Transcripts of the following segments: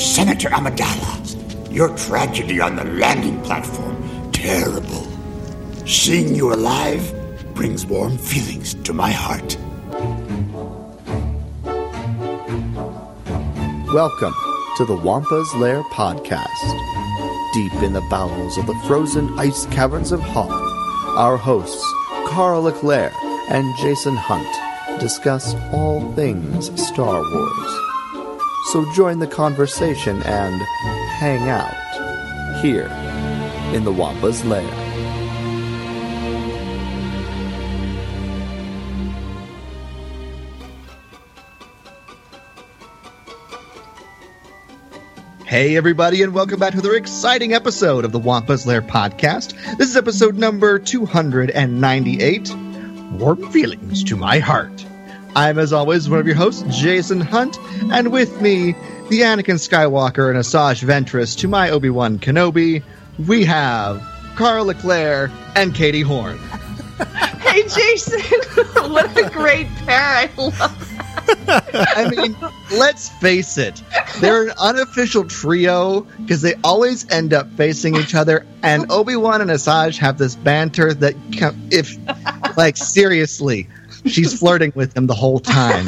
Senator Amidala, your tragedy on the landing platform, terrible. Seeing you alive brings warm feelings to my heart. Welcome to the Wampa's Lair podcast. Deep in the bowels of the frozen ice caverns of Hoth, our hosts, Carl Leclerc and Jason Hunt, discuss all things Star Wars. So join the conversation and hang out here in the Wampa's Lair. Hey, everybody, and welcome back to another exciting episode of the Wampa's Lair podcast. This is episode number 298 Warm Feelings to My Heart. I'm, as always, one of your hosts, Jason Hunt, and with me, the Anakin Skywalker and Asajj Ventress to my Obi Wan Kenobi, we have Carl Leclerc and Katie Horn. Hey, Jason! what a great pair! I love. I mean, let's face it, they're an unofficial trio because they always end up facing each other. And Obi Wan and Asajj have this banter that, if, like, seriously, she's flirting with him the whole time.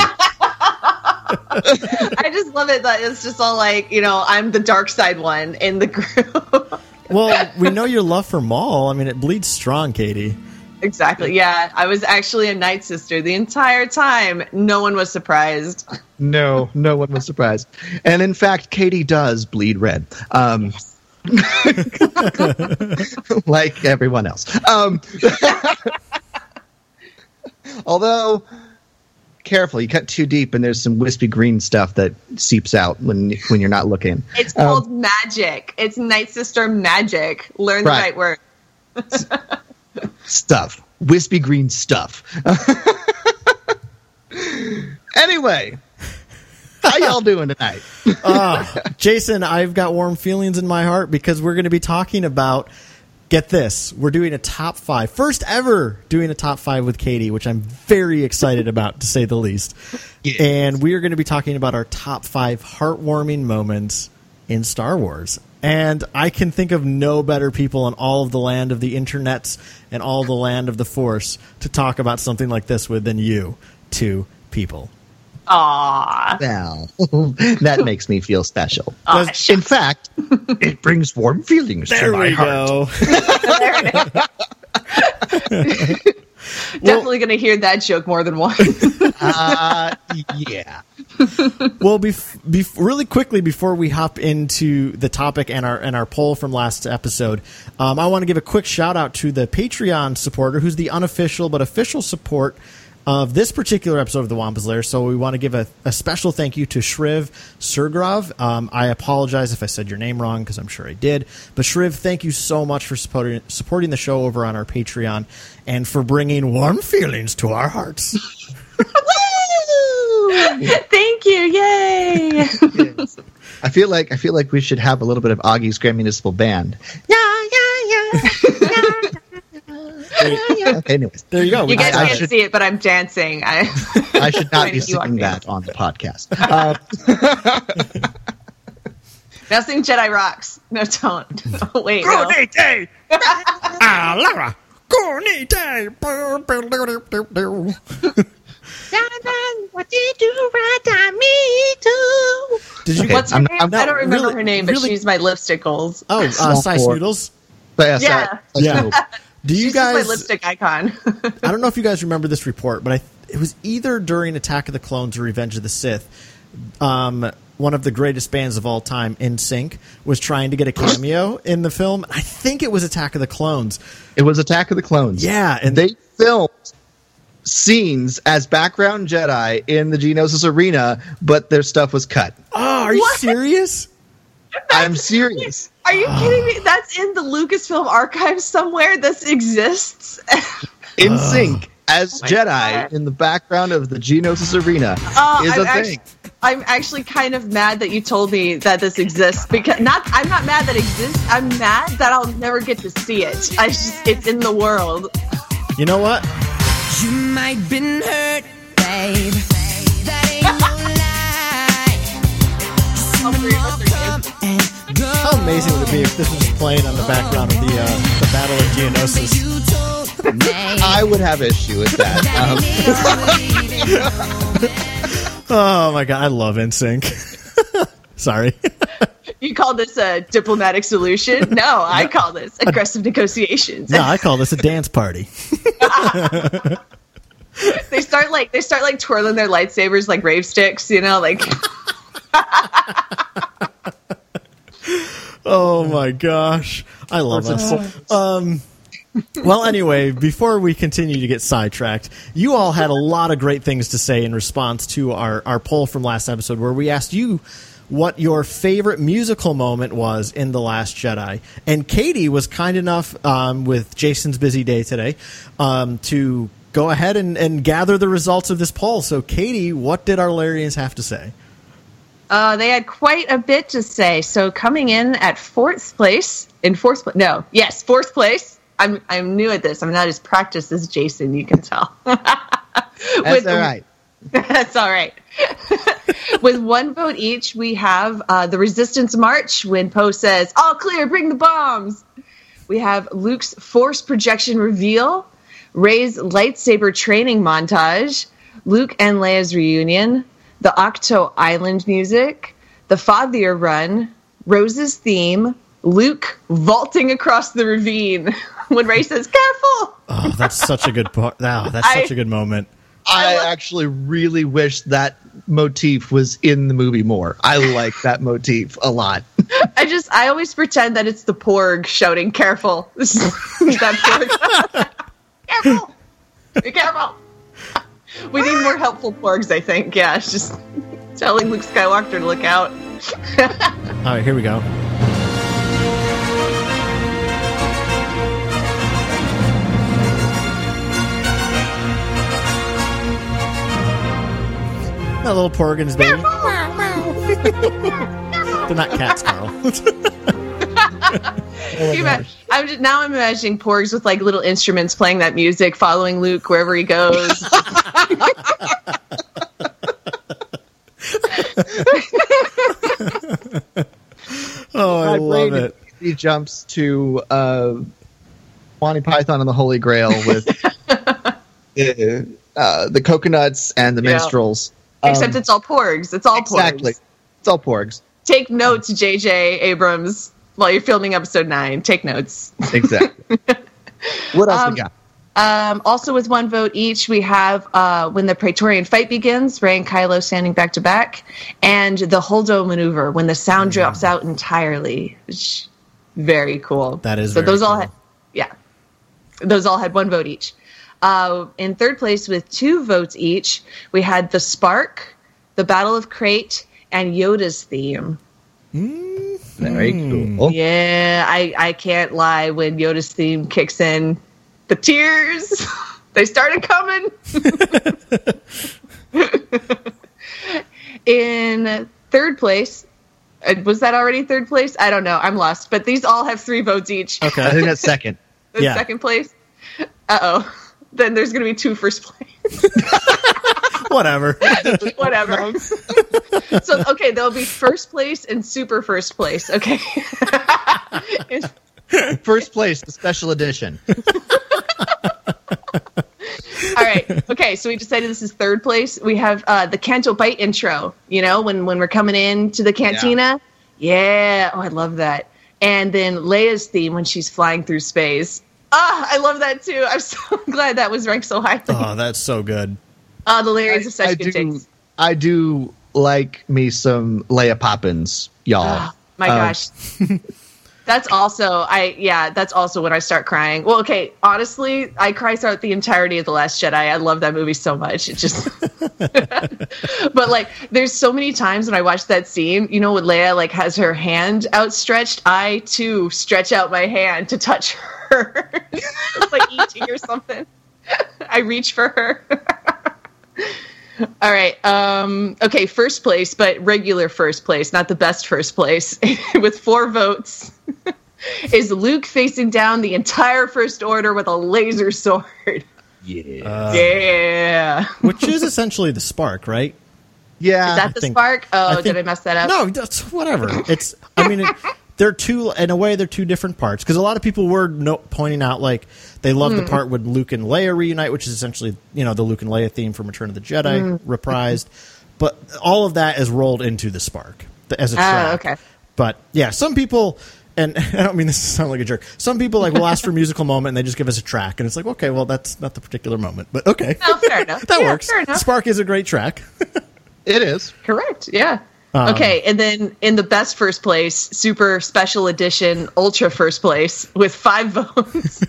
I just love it that it's just all like you know I'm the dark side one in the group. Well, we know your love for Maul. I mean, it bleeds strong, Katie. exactly. Yeah, I was actually a night sister the entire time. No one was surprised. No, no one was surprised. And in fact, Katie does bleed red. Um, like everyone else. Um, although, careful, you cut too deep and there's some wispy green stuff that seeps out when when you're not looking. It's Um, called magic. It's night sister magic. Learn the Right. right word. stuff. Wispy green stuff. anyway, how y'all doing tonight? Ah, Jason, I've got warm feelings in my heart because we're going to be talking about. Get this, we're doing a top five, first ever doing a top five with Katie, which I'm very excited about to say the least. Yes. And we are going to be talking about our top five heartwarming moments in Star Wars. And I can think of no better people in all of the land of the internets and all the land of the Force to talk about something like this with than you two people. Aww. Well, that makes me feel special. Aw, Does- In fact, it brings warm feelings to my we heart. go. Definitely going to hear that joke more than once. Uh, yeah. well, bef- bef- really quickly before we hop into the topic and our and our poll from last episode, um, I want to give a quick shout out to the Patreon supporter, who's the unofficial but official support of this particular episode of the Wampa's Lair. So we want to give a, a special thank you to Shriv Suurgav. Um, I apologize if I said your name wrong because I'm sure I did. But Shriv, thank you so much for supporting supporting the show over on our Patreon and for bringing warm feelings to our hearts. Thank you. Yay. I feel like I feel like we should have a little bit of Augie's Grand Municipal Band. Yeah, yeah, yeah. okay, anyways, There you go. You guys I- I can't should- see it, but I'm dancing. I, I should not be Wait, singing that on the podcast. Uh, now sing Jedi Rocks. No, don't. Wait, no. ah, Lara. What did you do right on me too? Did you Okay, What's her I'm- name? I'm I don't remember really- her name, but really- she's my lipsticles. Oh, uh, Size. Noodles. but yeah, Yeah. sorry. Yeah. Do you she's guys? just my lipstick icon. I don't know if you guys remember this report, but I it was either during Attack of the Clones or Revenge of the Sith. Um, one of the greatest bands of all time, NSYNC, was trying to get a cameo in the film. I think it was Attack of the Clones. It was Attack of the Clones. Yeah, and they filmed scenes as background Jedi in the Geonosis arena, but their stuff was cut. oh, are you What? serious? I'm serious. Are you kidding me? That's in the Lucasfilm archives somewhere. This exists. NSYNC as oh my Jedi God. in the background of the Geonosis arena Oh, is I'm a actually, thing. I'm actually kind of mad that you told me that this exists because not. I'm not mad that it exists. I'm mad that I'll never get to see it. I just it's in the world. You know what? You might been hurt, babe. That ain't no lie. Oh, How amazing would it be if this was playing on the background of the uh, the Battle of Geonosis? You told me. I would have issue with that. Um, Oh my god, I love NSYNC. Sorry. You call this a diplomatic solution? No, I call this aggressive negotiations. No, I call this a dance party. They start like they start like twirling their lightsabers like rave sticks, you know, like Oh my gosh, I love it. Um, well, anyway, before we continue to get sidetracked, you all had a lot of great things to say in response to our our poll from last episode, where we asked you what your favorite musical moment was in the Last Jedi, and Katie was kind enough um, with Jason's busy day today um, to go ahead and, and gather the results of this poll. So, Katie, what did our Lairians have to say? Uh, they had quite a bit to say. So coming in at fourth place, in fourth place, no, yes, fourth place. I'm I'm new at this. I'm not as practiced as Jason. You can tell. that's all right. That's all right. With one vote each, we have uh, the Resistance March when Poe says, "All clear, bring the bombs." We have Luke's force projection reveal, Rey's lightsaber training montage, Luke and Leia's reunion, the Ahch-To Island music, the Fathier run, Rose's theme, Luke vaulting across the ravine when Rey says, "Careful." Oh, that's such a good part. Wow, oh, that's I- such a good moment. I actually really wish that motif was in the movie more. I like that motif a lot. I just I always pretend that it's the Porg shouting "Careful!" that Porg. careful! Be careful! We need more helpful Porgs. I think. Yeah, it's just telling Luke Skywalker to look out. All right, here we go. That little porg and his baby. They're not cats, Carl. You ima- I'm just, now I'm imagining Porgs with like little instruments playing that music, following Luke wherever he goes. oh, I My love it. He jumps to uh, Monty Python and the Holy Grail with uh, the coconuts and the Yeah. minstrels. Except Um, it's all Porgs. It's all exactly. Porgs. It's all porgs. Take notes, J.J. Abrams, while you're filming episode nine. Take notes. Exactly. what else Um, we got? Um, also, with one vote each, we have uh, when the Praetorian fight begins, Rey and Kylo standing back to back, and the Holdo maneuver when the sound drops out entirely. Which- Very cool. That is so. very those all had, yeah, those all had one vote each. Uh, in third place, with two votes each, we had the Spark, the Battle of Crait, and Yoda's theme. Very Hmm. cool. Yeah, I, I can't lie. When Yoda's theme kicks in, the tears they started coming. in third place, uh, was that already third place? I don't know. I'm lost. But these all have three votes each. Okay, I think that's second. The Yeah. second place. Uh oh. Then there's going to be two first place. Whatever. Whatever. so okay, there'll be first place and super first place. Okay. First place, the special edition. All right. Okay. So we decided this is third place. We have uh, the Canto Bight intro. You know, when when we're coming in to the cantina. Yeah. Oh, I love that. And then Leia's theme when she's flying through space. Ah, I love that too. I'm so glad that was ranked so high. Oh, that's so good. Oh, the Larry's of such I good do, taste. I do like me some Leia Poppins, y'all. Ah, my Um, gosh. That's also I yeah, that's also when I start crying. Well, okay, honestly, I cry throughout the entirety of The Last Jedi. I love that movie so much. It just But like there's so many times when I watch that scene, you know, when Leia like has her hand outstretched, I too stretch out my hand to touch her. it's like eating or something. I reach for her. All right. Um, okay, first place, but regular first place, not the best first place, with four votes, is Luke facing down the entire First Order with a laser sword. Yeah. Uh, yeah. Which is essentially the spark, right? Yeah. Is that the think- spark? Oh, I did I mess that up? No, that's whatever. It's. I mean, it, they're two in a way. They're two different parts because a lot of people were no, pointing out like they love Hmm. the part when Luke and Leia reunite, which is essentially you know the Luke and Leia theme from Return of the Jedi Hmm. reprised. But all of that is rolled into the spark as a Ah, track. okay. But yeah, some people. And I don't mean this to sound like a jerk. Some people like will ask for a musical moment and they just give us a track, and it's like, okay, well, that's not the particular moment, but okay, Oh, fair enough. that Yeah, works. Fair enough. Spark is a great track. It is. Correct. Yeah. Um, okay, and then in the best first place, super special edition, ultra first place with five votes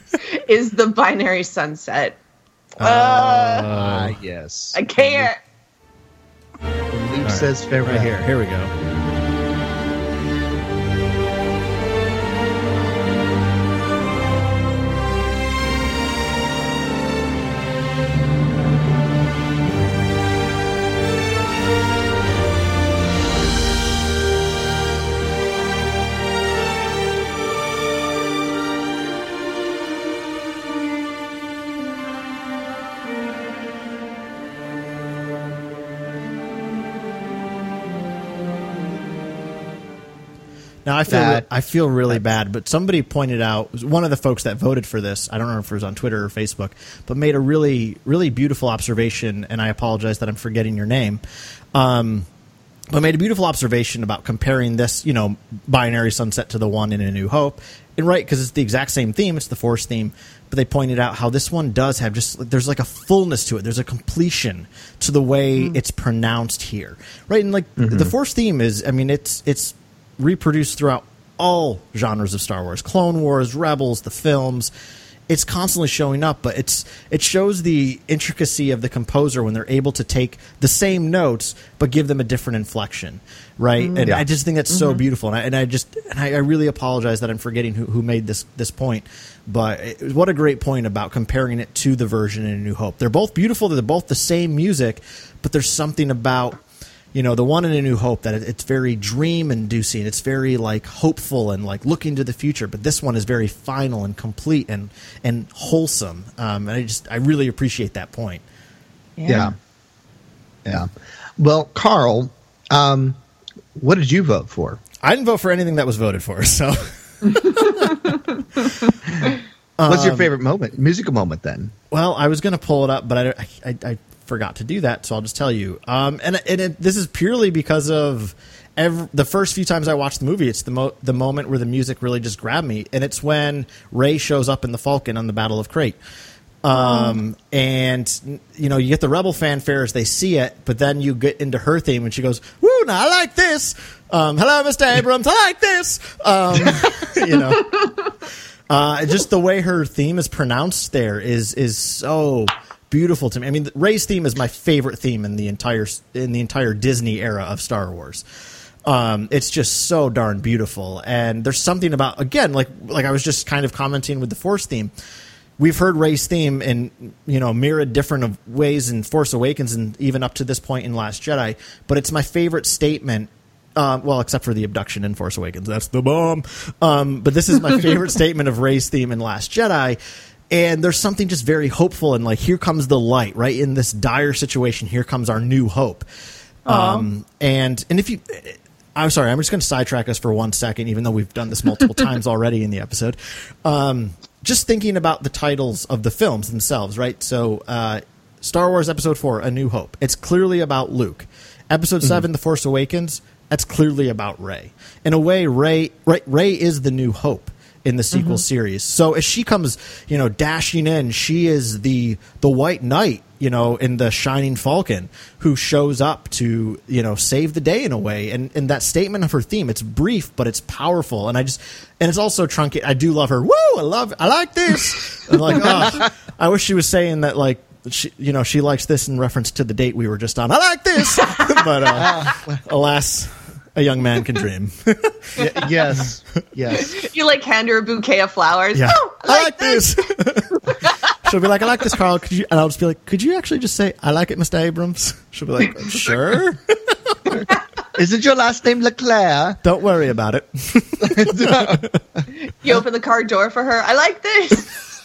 is the binary sunset. Ah, yes. I can't. Luke says farewell. Right here, here we go. Now I feel That- I feel really bad, but somebody pointed out one of the folks that voted for this. I don't know if it was on Twitter or Facebook, but made a really really beautiful observation, and I apologize that I'm forgetting your name. Um, but made a beautiful observation about comparing this, you know, binary sunset to the one in A New Hope, and right because it's the exact same theme, it's the Force theme. But they pointed out how this one does have just there's like a fullness to it. There's a completion to the way it's pronounced here, right? And like the Force theme is, I mean, it's it's reproduced throughout all genres of Star Wars, Clone Wars, Rebels, the films. It's constantly showing up, but it's it shows the intricacy of the composer when they're able to take the same notes but give them a different inflection, right? Mm-hmm. And Yeah. I just think that's so mm-hmm. beautiful, and I, and I just and I, I really apologize that I'm forgetting who, who made this this point, but it, what a great point about comparing it to the version in A New Hope. They're both beautiful. They're both the same music, but there's something about you know the one in a new hope that it's very dream inducing it's very like hopeful and like looking to the future but this one is very final and complete and and wholesome um, and i just i really appreciate that point Yeah. Yeah. Well, Carl, um, what did you vote for? i didn't vote for anything that was voted for so What's your favorite moment, musical moment then? Well, I was going to pull it up, but I, I, I forgot to do that, so I'll just tell you. Um, and and it, this is purely because of ev the first few times I watched the movie. It's the mo- the moment where the music really just grabbed me, and it's when Rey shows up in the Falcon on the Battle of Crait. Um, and you know, you get the Rebel fanfare as they see it, but then you get into her theme, and she goes, "Woo! Now I like this." Um, Hello, Mr. Abrams. I like this. Um, you know. Uh, just the way her theme is pronounced there is is so beautiful to me. I mean, Rey's theme is my favorite theme in the entire in the entire Disney era of Star Wars. Um, it's just so darn beautiful, and there's something about again, like like I was just kind of commenting with the Force theme. We've heard Rey's theme in you know myriad different ways in Force Awakens and even up to this point in Last Jedi, but it's my favorite statement um, well, except for the abduction in Force Awakens. That's the bomb. Um, but this is my favorite statement of Rey's theme in Last Jedi. And there's something just very hopeful and like, here comes the light, right? In this dire situation, here comes our new hope. Um, and, and if you, I'm sorry, I'm just going to sidetrack us for one second, even though we've done this multiple times already in the episode. Um, just thinking about the titles of the films themselves, right? So, uh, Star Wars Episode 4, A New Hope. It's clearly about Luke. Episode 7, The Force Awakens, that's clearly about Rey. In a way, Rey, Rey, Rey is the new hope in the sequel series. So as she comes, you know, dashing in, she is the the white knight, you know, in the shining falcon who shows up to, you know, save the day in a way. And and that statement of her theme, it's brief but it's powerful. And I just and it's also truncated. I do love her. Woo! I love I like this. I'm like, oh, I wish she was saying that like she, you know, she likes this in reference to the date we were just on. I like this, but uh, alas, a young man can dream. Y- yes. Yes. You like hand her a bouquet of flowers. Yeah, Oh, I like this. She'll be like, I like this, Carl. Could you? And I'll just be like, Could you actually just say, I like it, Mr. Abrams? She'll be like, Sure. Isn't your last name Leclerc? Don't worry about it. You open the car door for her. I like this.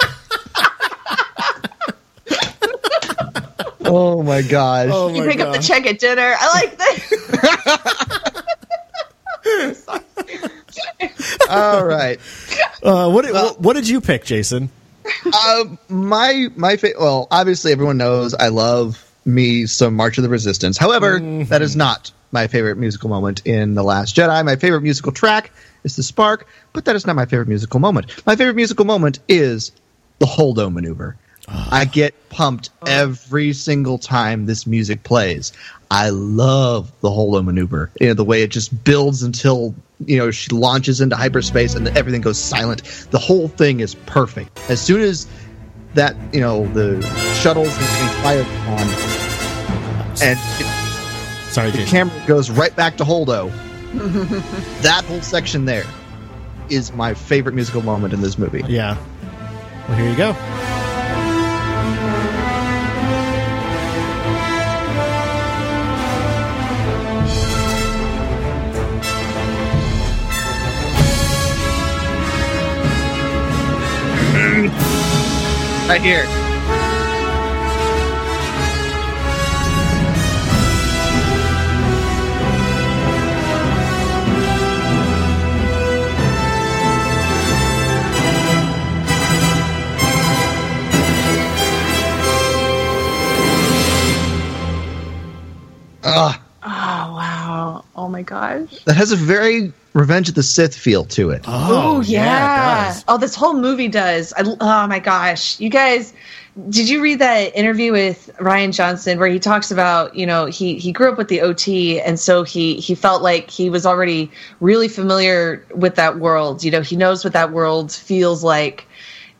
oh my gosh. Oh You my pick up the check at dinner. I like that. All right. Uh, what, what what did you pick, Jason? Um, my my fa- well, obviously everyone knows I love me some March of the Resistance. However, that is not my favorite musical moment in The Last Jedi. My favorite musical track is The Spark, but that is not my favorite musical moment. My favorite musical moment is the Holdo maneuver. I get pumped every single time this music plays. I love the Holdo maneuver. You know, the way it just builds until, you know, she launches into hyperspace and everything goes silent. The whole thing is perfect. As soon as that, you know, the shuttles are getting fired on and it, Sorry, the Jason. camera goes right back to Holdo, that whole section there is my favorite musical moment in this movie. yeah. Well, here you go. Right here. Ugh, Oh! My gosh! that has a very Revenge of the Sith feel to it. Oh, it yeah! does. oh, this whole movie does. I, oh my gosh! You guys, did you read that interview with Rian Johnson where he talks about you know he he grew up with the OT and so he he felt like he was already really familiar with that world. You know, he knows what that world feels like.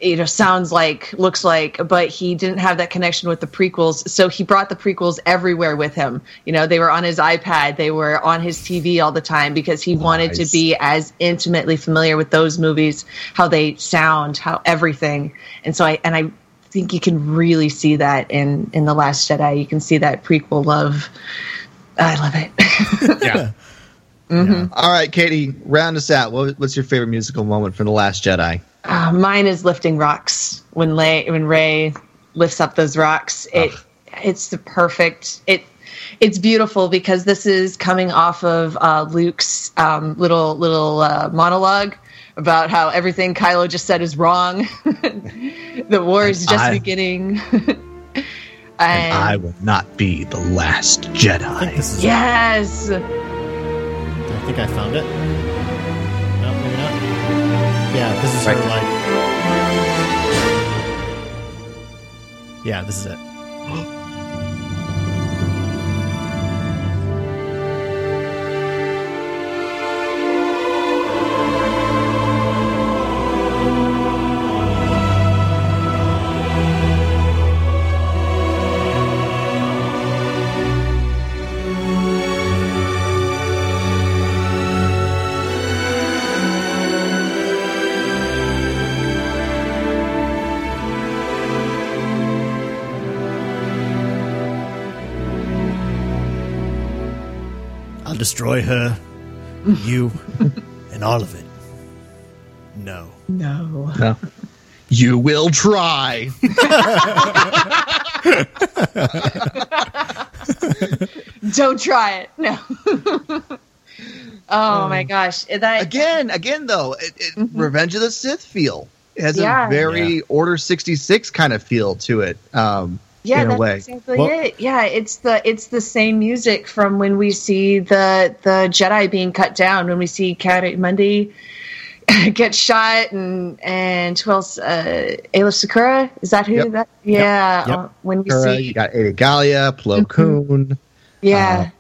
You know, sounds like, looks like, but he didn't have that connection with the prequels. So he brought the prequels everywhere with him. You know, they were on his iPad, they were on his TV all the time because he wanted to be as intimately familiar with those movies, how they sound, how everything. And so I and I think you can really see that in in the Last Jedi. You can see that prequel love. I love it. Mm-hmm. Yeah. All right, Katie, round us out. What, what's your favorite musical moment from The Last Jedi? Uh, mine is lifting rocks when Lay when Rey lifts up those rocks. It it's the perfect it. It's beautiful because this is coming off of uh, Luke's um, little little uh, monologue about how everything Kylo just said is wrong. the war is just I- beginning. and, And I will not be the last Jedi. I think yes, I think I found it. No, maybe not. Yeah, this is her Right. like. Yeah, this is it. destroy her, you, and all of it. No. no. No. You will try. Don't try it. No. oh my gosh, that again, again though, it, it, Revenge of the Sith feel. It has Yeah. a very Yeah. Order sixty six kind of feel to it. Um, yeah, in a that's way. exactly Well- it. Yeah, it's the it's the same music from when we see the the Jedi being cut down. When we see Cat Mundi get shot and and who else? Uh, Aayla Secura is that who Yep. that? Yeah, Yep. uh, when we Kara, see you got Adi Gallia, Plo Koon. yeah. uh,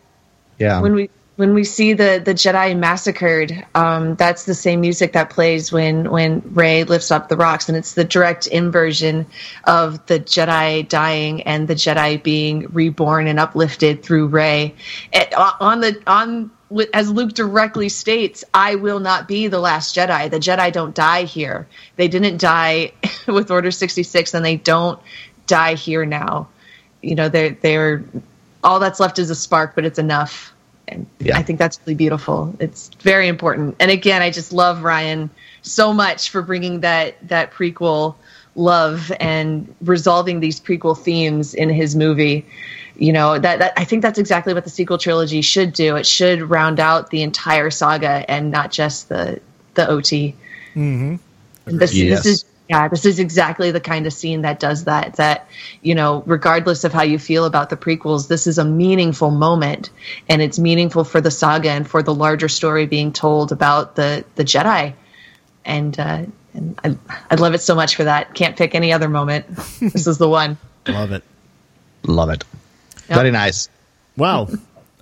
Yeah, when we when we see the the Jedi massacred, um, that's the same music that plays when when Rey lifts up the rocks, and it's the direct inversion of the Jedi dying and the Jedi being reborn and uplifted through Rey. On the on as Luke directly states, "I will not be the last Jedi. The Jedi don't die here. They didn't die with Order sixty six, and they don't die here now. You know, they're they're all that's left is a spark, but it's enough." And Yeah. I think that's really beautiful. It's very important. And again, I just love Rian so much for bringing that that prequel love and resolving these prequel themes in his movie. You know that, that I think that's exactly what the sequel trilogy should do. It should round out the entire saga and not just the the OT. Mm-hmm. This, Yes. this is yeah, this is exactly the kind of scene that does that. That you know, regardless of how you feel about the prequels, this is a meaningful moment, and it's meaningful for the saga and for the larger story being told about the the Jedi. And uh, and I, I love it so much for that. Can't pick any other moment. this is the one. Love it. Love it. Yep. Very nice. Wow.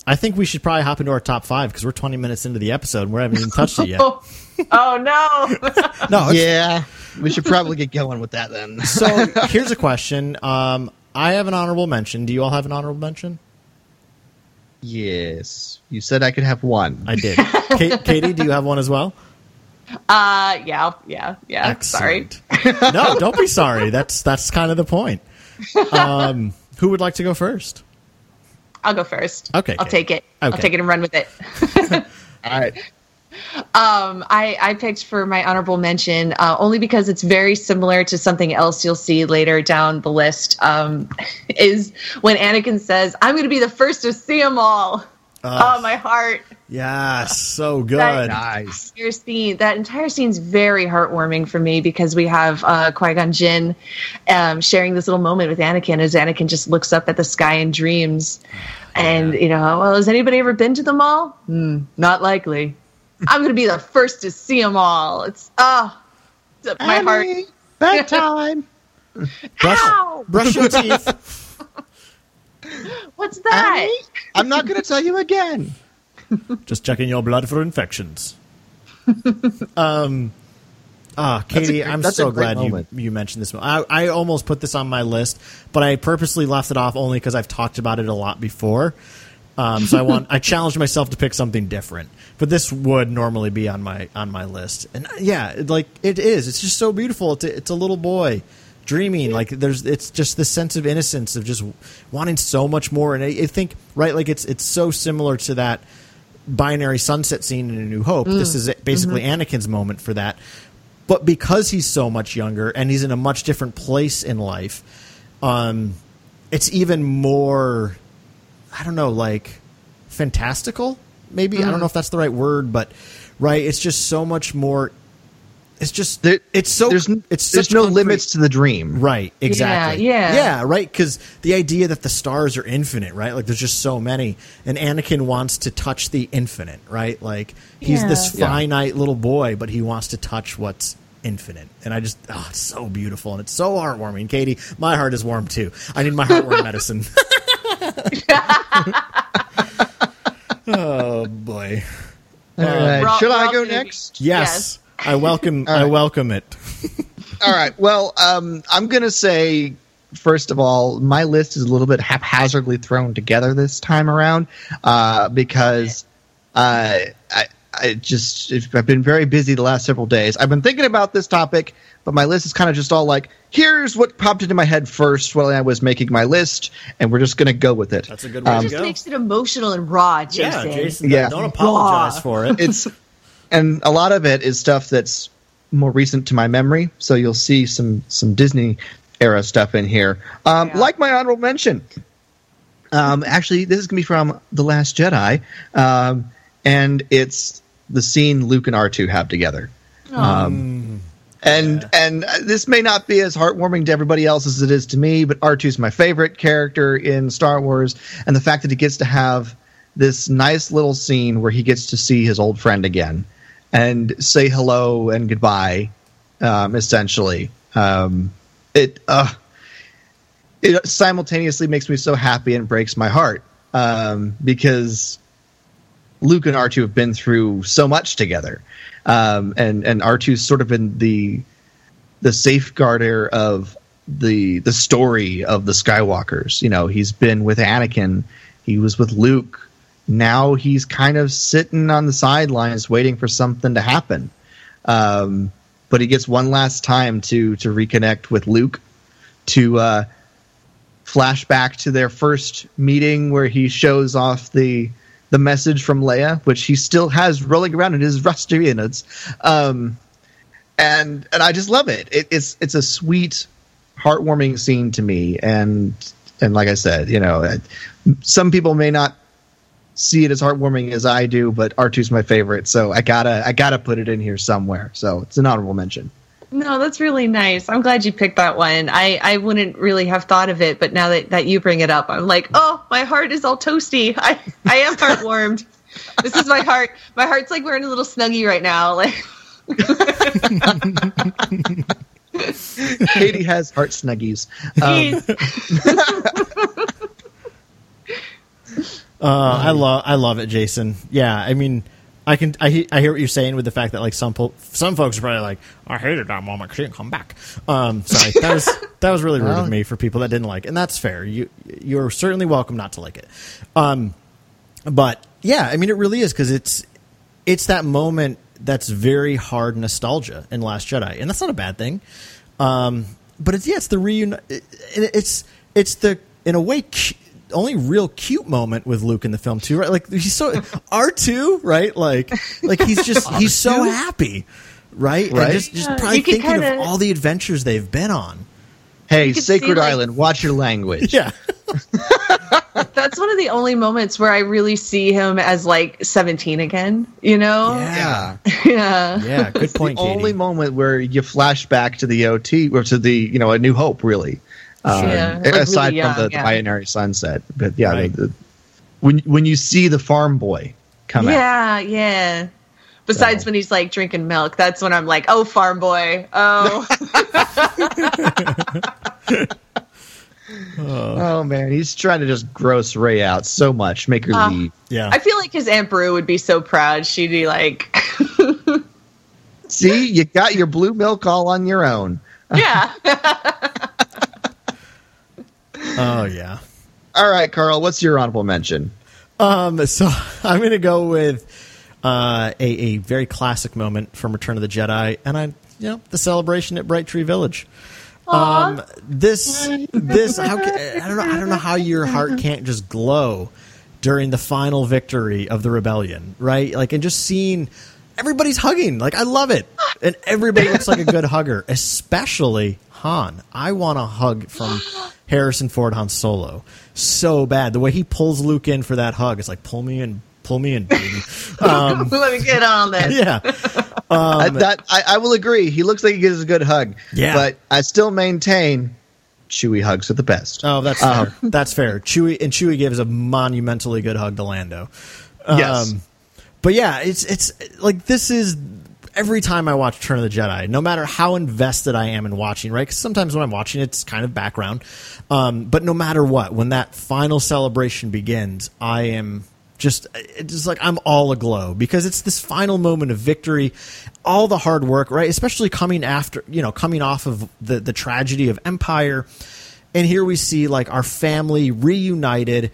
I think we should probably hop into our top five because we're 20 minutes into the episode and we haven't even touched it yet. Oh, oh no! No, it's- Yeah, we should probably get going with that then. so here's a question. Um, I have an honorable mention. Do you all have an honorable mention? yes, you said I could have one. I did. Kate, Katie, do you have one as well? Uh, yeah, yeah, yeah. Sorry. No, don't be sorry. That's that's kind of the point. Um, who would like to go first? I'll go first. Okay, I'll Kate. take it. I'll take it and run with it. All right. Um, I, I picked for my honorable mention uh, only because it's very similar to something else you'll see later down the list. Um, is when Anakin says, "I'm going to be the first to see them all." oh, my heart! Yeah, so good. Nice. Entire scene, that entire scene's very heartwarming for me because we have uh, Qui Gon Jinn um, sharing this little moment with Anakin as Anakin just looks up at the sky and dreams. And you know, well, has anybody ever been to the mall? Hmm, not likely. I'm going to be the first to see them all. It's oh, it's my heart. Bedtime. Brush, Ow! brush your teeth. What's that? Annie, I'm not going to tell you again. Just checking your blood for infections. um, ah, Katie, great- I'm so a great glad you, you mentioned this. I, I almost put this on my list, but I purposely left it off only because I've talked about it a lot before. Um, so I want I challenged myself to pick something different, but this would normally be on my on my list. And uh, yeah, it, like it is. It's just so beautiful. It's a, it's a little boy dreaming. Like there's it's just this sense of innocence of just wanting so much more. And I, I think right, like it's it's so similar to that binary sunset scene in A New Hope. This is basically Anakin's moment for that. But because he's so much younger and he's in a much different place in life, um, it's even more, I don't know, like fantastical. Maybe I don't hmm. know if that's the right word, but right, it's just so much more. It's just There- it's so there's, it's there's no concrete- limits to the dream. Right, exactly. yeah. Yeah, right, because the idea that the stars are infinite, right? Like there's just so many. And Anakin wants to touch the infinite, right? Like he's Yeah. this Yeah. finite little boy, but he wants to touch what's infinite. And I just, oh, it's so beautiful and it's so heartwarming. Katie, my heart is warm too. I need my heartwarming medicine. oh, boy. All right. We're Should I go gonna next? Yes. I welcome I welcome it. All right. Well, um, I'm going to say, first of all, my list is a little bit haphazardly thrown together this time around uh, because uh, I, I just I've been very busy the last several days. I've been thinking about this topic, but my list is kind of just all like, here's what popped into my head first while I was making my list, and we're just going to go with it. That's a good way Um, to Just go. makes it emotional and raw, yeah, Jason. Jason, Yeah. don't apologize Raw. for it. it's and a lot of it is stuff that's more recent to my memory. So you'll see some some Disney era stuff in here. Um, Yeah. Like my honorable mention. Um, actually, this is gonna be from The Last Jedi, um, and it's the scene Luke and R two have together. Um, and and uh, this may not be as heartwarming to everybody else as it is to me, but R 2 is my favorite character in Star Wars, and the fact that he gets to have this nice little scene where he gets to see his old friend again and say hello and goodbye, um, essentially. Um, it uh, it simultaneously makes me so happy and breaks my heart um, because Luke and R2 have been through so much together. Um, and and R2's sort of been the the safeguarder of the the story of the Skywalkers. You know, he's been with Anakin, he was with Luke. Now he's kind of sitting on the sidelines waiting for something to happen. Um, but he gets one last time to to reconnect with Luke to uh, flashback to their first meeting where he shows off the the message from Leia, which he still has rolling around in his rusty innards. Um, and and I just love it. it. It's it's a sweet, heartwarming scene to me, and and like I said, you know, some people may not see it as heartwarming as I do, but R2's my favorite, so I gotta I gotta put it in here somewhere. So it's an honorable mention. No, that's really nice. I'm glad you picked that one. I, I wouldn't really have thought of it, but now that, that you bring it up, I'm like, oh, my heart is all toasty. I, I am heartwarmed. this is my heart. My heart's like wearing a little snuggie right now. Like Katie has heart snuggies. Um, Uh, I love I love it, Jason. Yeah, I mean, I can I, I hear what you're saying with the fact that like some po- some folks are probably like I hated that moment because he didn't come back. Um, sorry, that was that was really rude of me for people that didn't like, it. and that's fair. You you're certainly welcome not to like it. Um, but yeah, I mean, it really is because it's it's that moment that's very hard nostalgia in Last Jedi, and that's not a bad thing. Um, but it's yeah, it's the reunion. It, it's it's the in a way only real cute moment with Luke in the film too, right? Like he's so R two, right? Like like he's just he's so happy, right? And Right. just just Yeah, probably thinking of kinda- all the adventures they've been on. hey, could see, Sacred like- Island, watch your language. Yeah, that's one of the only moments where I really see him as like 17 again. You know? Yeah. Yeah. yeah. Good point, the only moment where you flash back to the OT or to the you know a New Hope really. Um, Yeah, like aside really from the, young, the yeah. binary sunset, but yeah, Right. the, the, when when you see the farm boy come out, Yeah, yeah. Besides So- when he's like drinking milk, that's when I'm like, oh, farm boy. Oh, oh man, he's trying to just gross Rey out so much, make her Ah. leave. Yeah, I feel like his Aunt Beru would be so proud. She'd be like, See, you got your blue milk all on your own. yeah. Oh yeah. All right, Carl, what's your honorable mention? Um, so I'm going to go with uh, a, a very classic moment from Return of the Jedi, and I, you know, the celebration at Bright Tree Village. Um, this, this, how ca- I don't know, I don't know how your heart can't just glow during the final victory of the rebellion, right? Like, and just seeing everybody's hugging, like I love it, and everybody looks like a good hugger, especially Han. I want a hug from Harrison Ford Han Solo so bad. The way he pulls Luke in for that hug, it's like pull me in, pull me in, baby. Um, Let me get on this. yeah, I, that I, I will agree. He looks like he gives a good hug. Yeah. but I still maintain Chewie hugs are the best. Oh, that's fair. that's fair. Chewie and Chewie gives a monumentally good hug to Lando. Yes. Um, but yeah, it's it's like this is every time I watch Turn of the Jedi, no matter how invested I am in watching, right? Because sometimes when I'm watching, it's kind of background. Um, but no matter what, when that final celebration begins, I am just it's just like I'm all aglow because it's this final moment of victory, all the hard work, right? Especially coming after, you know, coming off of the the tragedy of Empire, and here we see like our family reunited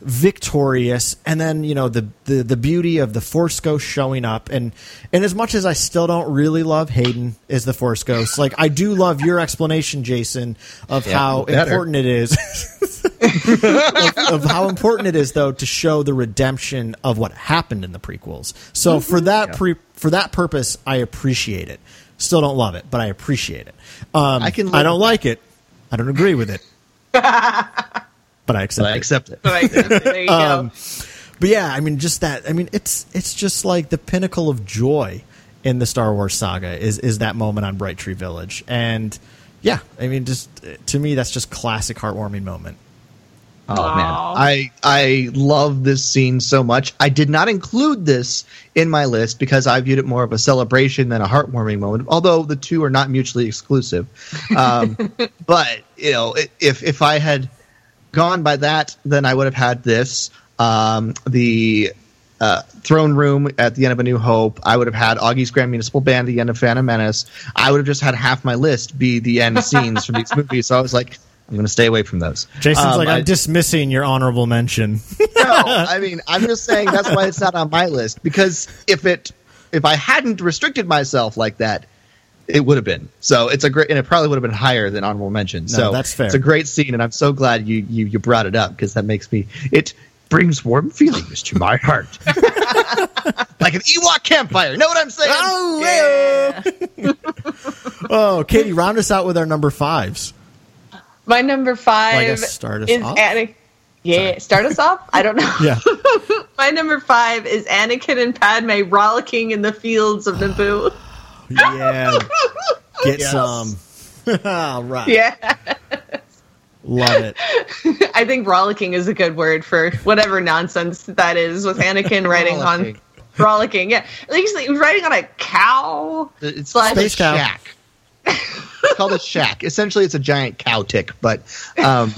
victorious and then you know the, the the beauty of the force ghost showing up and and as much as i still don't really love hayden as the force ghost like i do love your explanation jason of Yeah, how better. important it is of, of how important it is though to show the redemption of what happened in the prequels. So for that pre for that purpose i appreciate it. Still don't love it but i appreciate it. Um, I can i don't with like it. I don't agree with it but i accept But I it accept it. There you Um, go. but yeah, I mean, just that. I mean, it's it's just like the pinnacle of joy in the Star Wars saga is is that moment on Bright Tree Village, and yeah, I mean, just to me, that's just classic heartwarming moment. Oh man, I I love this scene so much. I did not include this in my list because I viewed it more of a celebration than a heartwarming moment. Although the two are not mutually exclusive, um, but you know, if if I had gone by that, then I would have had this. Um, the uh, throne room at the end of A New Hope. I would have had Augie's Grand Municipal Band at the end of Phantom Menace. I would have just had half my list be the end scenes from these movies. So I was like, I'm going to stay away from those. Jason's Um, like, I- I'm dismissing your honorable mention. no, I mean, I'm just saying that's why it's not on my list because if it if I hadn't restricted myself like that, it would have been. So it's a great, and it probably would have been higher than honorable mention. so that's fair. It's a great scene, and I'm so glad you you, you brought it up because that makes me it brings warm feelings to my heart. like an Ewok campfire. Know what I'm saying? Oh, oh, Katie, round us out with our number fives. My number five Like a start us is off? Anakin. Yeah, start us off. I don't know. Yeah. My number five is Anakin and Padme rollicking in the fields of Naboo. Yeah. Get Yes. some. All right. Yeah, Love it. I think rollicking is a good word for whatever nonsense that is with Anakin riding on rollicking. Yeah, like he's like, riding on a cow. It's Slash- called a Space cow. shaak. it's called a shaak. Essentially, it's a giant cow tick, but um,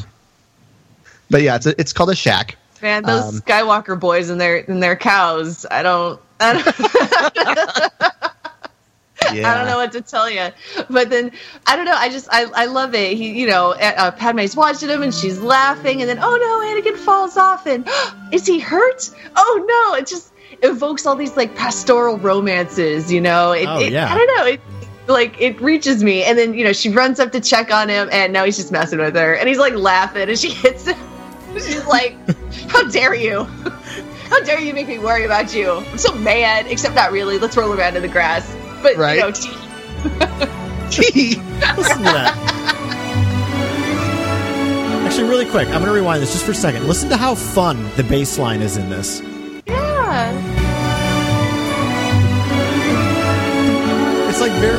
but yeah, it's a, it's called a shaak. Man, those Um, Skywalker boys and their and their cows. I don't. I don't Yeah. I don't know what to tell you. But then I don't know. I just I, I love it. He you know uh, uh, Padme's watching him and she's laughing and then oh no Anakin falls off and is he hurt? Oh no! It just evokes all these like pastoral romances. You know. It, Oh, it- yeah. I don't know. It, like it reaches me and then you know she runs up to check on him and now he's just messing with her and he's like laughing and she hits him. She's like, "How dare you! How dare you make me worry about you? I'm so mad, except not really. Let's roll around in the grass." But Right. you know, she, Gee. Listen to that. Actually, really quick, I'm going to rewind this just for a second. Listen to how fun the bass line is in this. yeah, It's like very,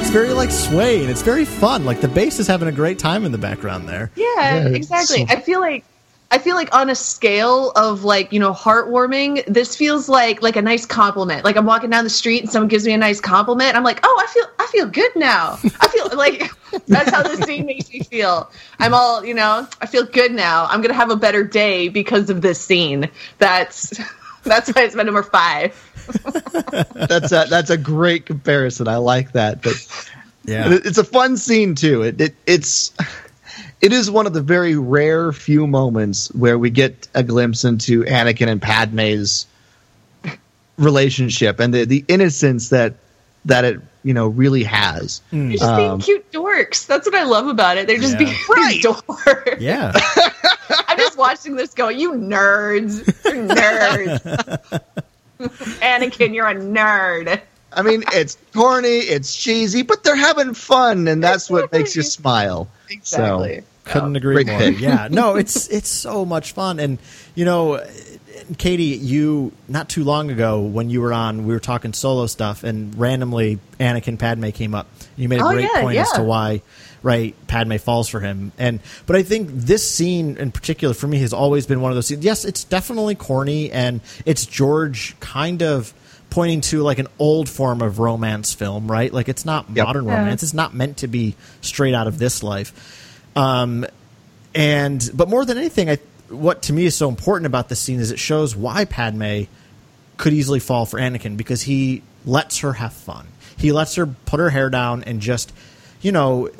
it's very like sway, and it's very fun. Like the bass is having a great time in the background there. yeah, Yeah, exactly. so- I feel like. I feel like on a scale of like you know heartwarming, this feels like like a nice compliment. Like I'm walking down the street and someone gives me a nice compliment. I'm like, oh, I feel I feel good now. I feel like that's how this scene makes me feel. I'm all you know. I feel good now. I'm gonna have a better day because of this scene. That's that's why it's my number five. that's a that's a great comparison. I like that. But Yeah, it's a fun scene too. It, it it's it is one of the very rare few moments where we get a glimpse into Anakin and Padme's relationship and the the innocence that that it you know really has. They're just Um, being cute dorks. That's what I love about it. They're just Yeah. being Right. dorks. yeah. I'm just watching this going, you nerds. You're nerds. Anakin, you're a nerd. I mean, it's corny, it's cheesy, but they're having fun, and that's what makes you smile. Exactly. Couldn't agree more. pick. Yeah, no, it's it's so much fun, and you know, Katie, you not too long ago when you were on, we were talking solo stuff, and randomly Anakin Padme came up. You made a Oh, great yeah, point as to why, right? Padme falls for him, and but I think this scene in particular for me has always been one of those. Scenes. Yes, it's definitely corny, and it's George kind of pointing to like an old form of romance film, right? Like it's not Yep. modern Yeah. romance. It's not meant to be straight out of this life. Um, and but more than anything, I what to me is so important about this scene is it shows why Padme could easily fall for Anakin because he lets her have fun. He lets her put her hair down and just, you know,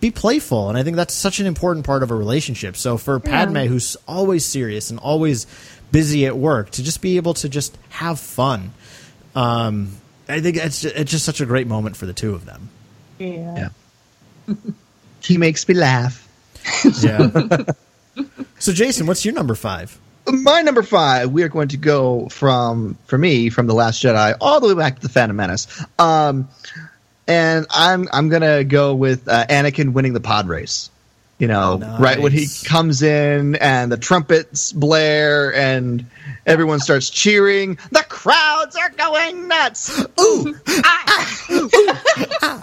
be playful. And I think that's such an important part of a relationship. So for Padme, who's always serious and always busy at work, to just be able to just have fun, um, I think it's just, it's just such a great moment for the two of them. Yeah. He makes me laugh. Yeah. so Jason, what's your number five? My number five, we are going to go from, for me, from The Last Jedi all the way back to The Phantom Menace. Um, and I'm I'm gonna go with uh, Anakin winning the pod race. You know, Nice. right when he comes in and the trumpets blare and everyone starts cheering. The crowds are going nuts. Ooh, ah, ooh, ah.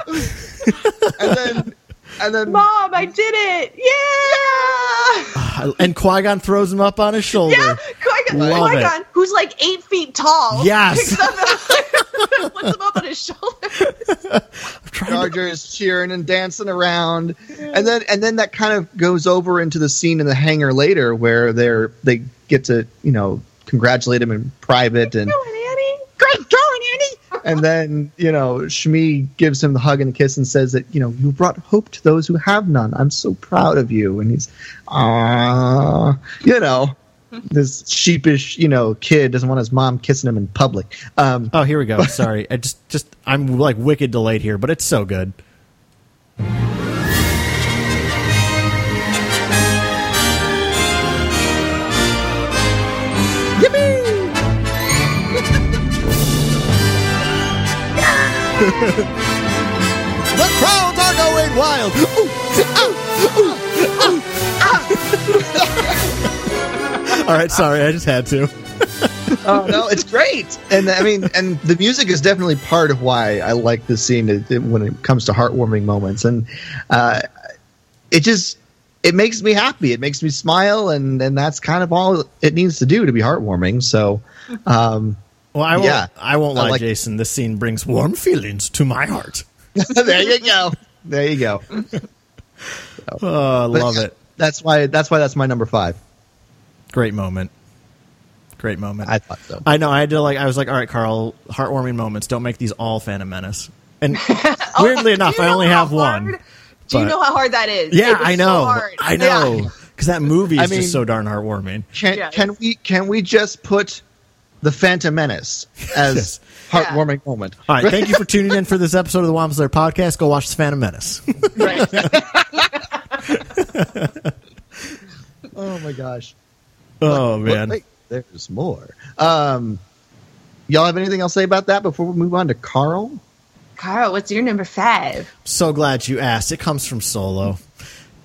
and then and then Mom, I did it! Yeah! Ah, and Qui Gon throws him up on his shoulder. Yeah! Qui-Gon, Love it. Who's like eight feet tall. Yes. Picks up puts him up on his shoulder. Jar Jar is cheering and dancing around, and then and then that kind of goes over into the scene in the hangar later where they're they get to you know congratulate him in private and Going, Annie. great going Annie, and then you know Shmi gives him the hug and the kiss and says that you know you brought hope to those who have none. I'm so proud of you, and he's ah you know. This sheepish, you know, kid doesn't want his mom kissing him in public. Um, Oh, here we go. Sorry, I just just I'm like wicked delayed here, but it's so good. The crowds are going wild. All right, sorry, I just had to. Oh no, it's great, and I mean, and the music is definitely part of why I like this scene it- it- when it comes to heartwarming moments, and uh, it just it makes me happy. It makes me smile, and and that's kind of all it needs to do to be heartwarming. So, um, Well, I won't. Yeah. I won't lie, like- Jason. This scene brings warm feelings to my heart. there you go, there you go. Oh, I But love it. That's why that's why that's my number five. Great moment. Great moment. I thought so. I know. I had to like. I was like, all right, Carl. Heartwarming moments. Don't make these all Phantom Menace. And oh, weirdly enough, I only how have one. hard- Do you know how hard that is? Yeah, I know. hard. I know. Because that movie is I mean- just so darn heartwarming. Can Yes. can we can we just put the Phantom Menace as Yes. heartwarming moment? All right. Thank you for tuning in for this episode of the Wampa's podcast. Go watch the Phantom Menace. Right. Oh my gosh. oh But man. wait, there's more. Um, y'all have anything else to say about that before we move on to Carl? Carl, what's your number five? So glad you asked. It comes from Solo.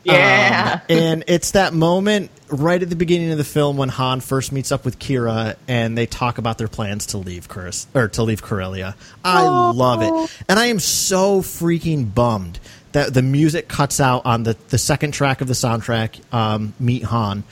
Yeah. Um, and it's that moment right at the beginning of the film when Han first meets up with Qi'ra and they talk about their plans to leave Curus or to leave Corellia. I love it. And I am so freaking bummed that the music cuts out on the, the second track of the soundtrack, um, Meet Han,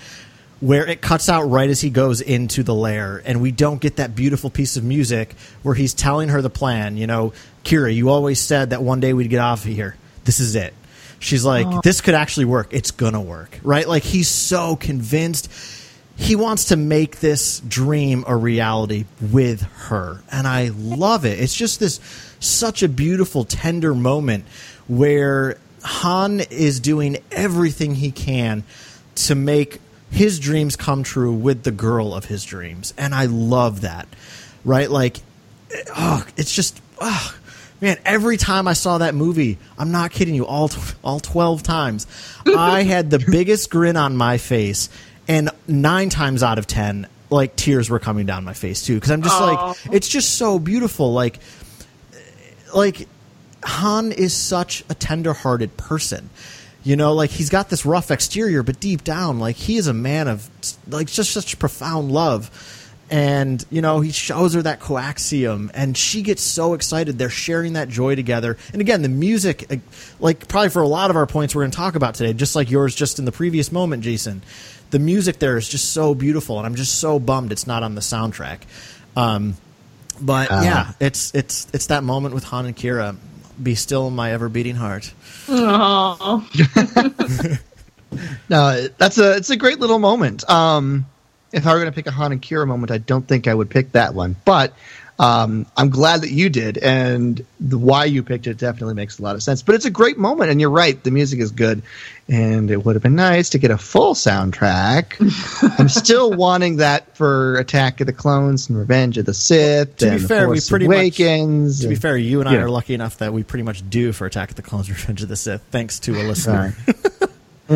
where it cuts out right as he goes into the lair and we don't get that beautiful piece of music where he's telling her the plan, you know, Qi'ra, you always said that one day we'd get off of here. This is it. She's like, oh. this could actually work. It's gonna work, right? Like he's so convinced. He wants to make this dream a reality with her, and I love it. It's just this such a beautiful, tender moment where Han is doing everything he can to make his dreams come true with the girl of his dreams, and I love that. Right? Like, oh, it's just, oh, man. Every time I saw that movie, I'm not kidding you, all all twelve times, I had the biggest grin on my face, and nine times out of ten, like tears were coming down my face too, because I'm just like, it's just so beautiful, like, like Han is such a tender-hearted person. You know, like he's got this rough exterior, but deep down, like he is a man of like just such profound love. And you know, he shows her that coaxium, and she gets so excited. They're sharing that joy together. And again, the music, uh, like probably for a lot of our points we're going to talk about today, just like yours, just in the previous moment, Jason. The music there is just so beautiful, and I'm just so bummed it's not on the soundtrack. Um, but yeah, it's it's it's that moment with Han and Qi'ra. Be still my ever beating heart. Oh, No, that's a it's a great little moment. Um, if I were going to pick a Han and Qi'ra moment, I don't think I would pick that one. But um, I'm glad that you did, and the why you picked it definitely makes a lot of sense. But it's a great moment, and you're right. The music is good, and it would have been nice to get a full soundtrack. I'm still wanting that for Attack of the Clones and Revenge of the Sith. To be fair, we pretty much- Awakens. To be fair, you and I Yeah. are lucky enough that we pretty much do for Attack of the Clones: Revenge of the Sith, thanks to a listener.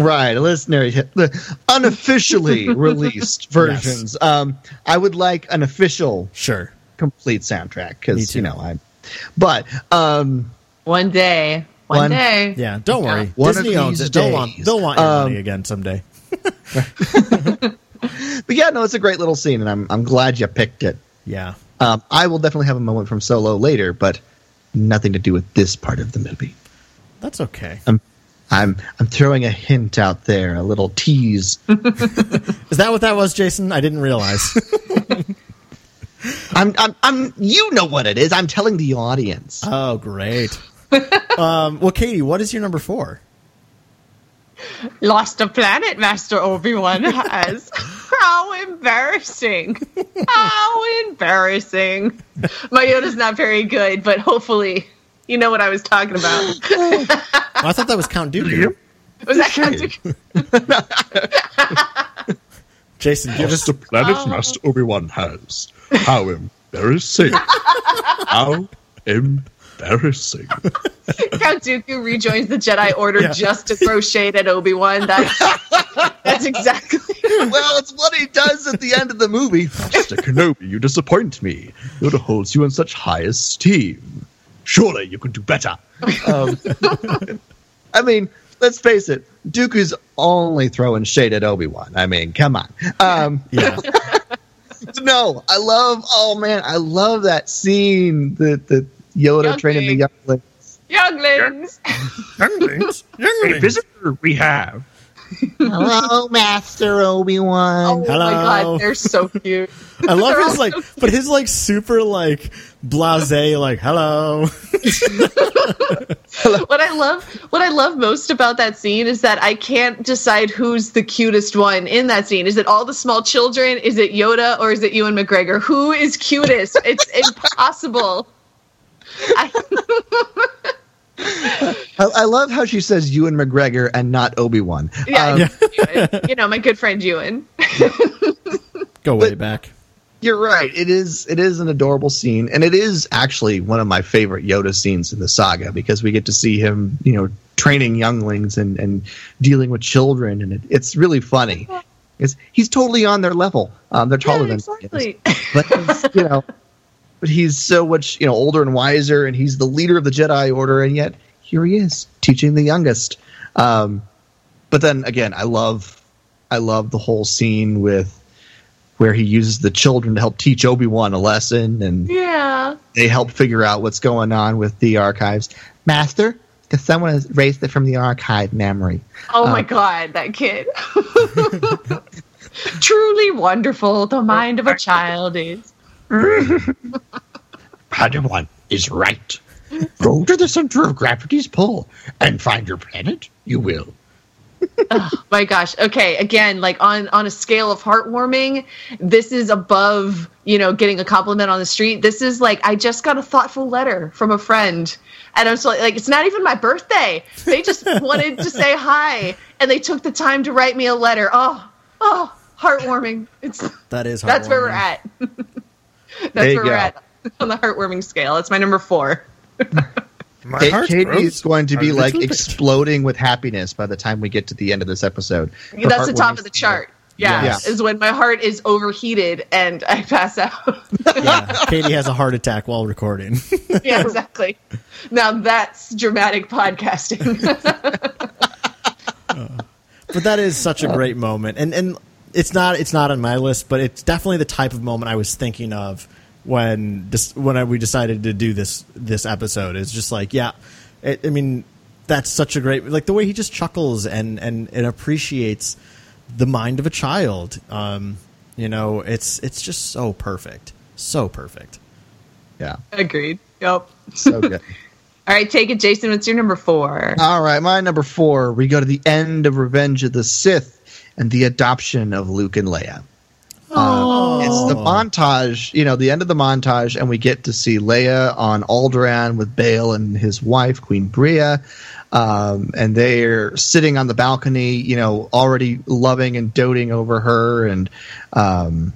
Right, a listener, the unofficially released versions. Um, I would like an official Sure. complete soundtrack because you know I. But um, one day, one, One- day. Yeah, don't worry. One Disney of owns it. They'll want, days. they'll want your Um, money again someday. but yeah, no, it's a great little scene, and I'm I'm glad you picked it. Yeah. Um, I will definitely have a moment from Solo later, but nothing to do with this part of the movie. That's okay. I'm I'm I'm throwing a hint out there, a little tease. Is that what that was, Jason? I didn't realize. I'm I'm I'm you know what it is. I'm telling the audience. oh, great. um, well, Katie, what is your number four? Lost a planet, Master Obi Wan has. How embarrassing! How embarrassing! My Yoda's not very good, but hopefully, you know what I was talking about. Oh, I thought that was Count Dooku. Was that Count Dooku? Jason, give us Just a planet um, Master Obi-Wan has. How embarrassing. How embarrassing. Count Dooku rejoins the Jedi Order Yeah. just to throw shade at Obi Wan. That's that's exactly. well, it's what he does at the end of the movie. Master Kenobi, you disappoint me. Yoda holds you in such high esteem. Surely you could do better. Um, I mean, let's face it, Dooku's only throwing shade at Obi Wan. I mean, come on. Um, Yeah. no, I love. Oh man, I love that scene. The the Yoda training the younglings. Younglings. Younglings, a visitor we have. Hello, Master Obi Wan. Oh Wan. my Hello. god, they're so cute. I love his like, so but his like super like blase, like hello. what I love what I love most about that scene is that I can't decide who's the cutest one in that scene. Is it all the small children? Is it Yoda or is it Ewan McGregor? Who is cutest? It's impossible. I, I, I love how she says Ewan McGregor and not Obi Wan. yeah, Um, Ewan. you know, my good friend Ewan. Go way But- back. You're right. It is it is an adorable scene, and it is actually one of my favorite Yoda scenes in the saga because we get to see him, you know, training younglings and, and dealing with children, and it, it's really funny. It's, he's totally on their level. Um, they're taller Yeah, than exactly. but he's, you know, but he's so much you know older and wiser, and he's the leader of the Jedi Order, and yet here he is teaching the youngest. Um, but then again, I love, I love the whole scene with where he uses the children to help teach Obi Wan a lesson, and Yeah. they help figure out what's going on with the archives. Master, because someone has erased it from the archive memory. Oh my Uh, god, that kid. Truly wonderful. The mind of a child is. Padawan is right. Go to the center of gravity's pull and find your planet. You will. Oh my gosh. Okay again like on on a scale of heartwarming this is above you know getting a compliment on the street. This is like i just got a thoughtful letter from a friend and i'm so like it's not even my birthday. They just wanted to say hi and they took the time to write me a letter. Oh oh heartwarming. It's That is heartwarming. that's where we're at. That's There you where we're at on the heartwarming scale. It's my number four My Kate, Katie grows is going to be like little bit. exploding with happiness by the time we get to the end of this episode. Her that's the top of the chart yeah, Yes. is when my heart is overheated and i pass out Yeah, Katie has a heart attack while recording. yeah, exactly. Now that's dramatic podcasting. Uh, but that is such a great moment, and and it's not it's not on my list, but it's definitely the type of moment I was thinking of when this when I, we decided to do this this episode. It's just like, yeah, it, I mean, that's such a great like the way he just chuckles and and and appreciates the mind of a child. Um, you know, it's it's just so perfect, so perfect. Yeah, Agreed. Yep. so good. All right, take it, Jason. What's your number four? All right, my number four. We go to the end of Revenge of the Sith and the adoption of Luke and Leia. Uh, it's the montage, you know, the end of the montage, and we get to see Leia on Alderaan with Bail and his wife, Queen Breha. Um, and they're sitting on the balcony, you know, already loving and doting over her. And, um,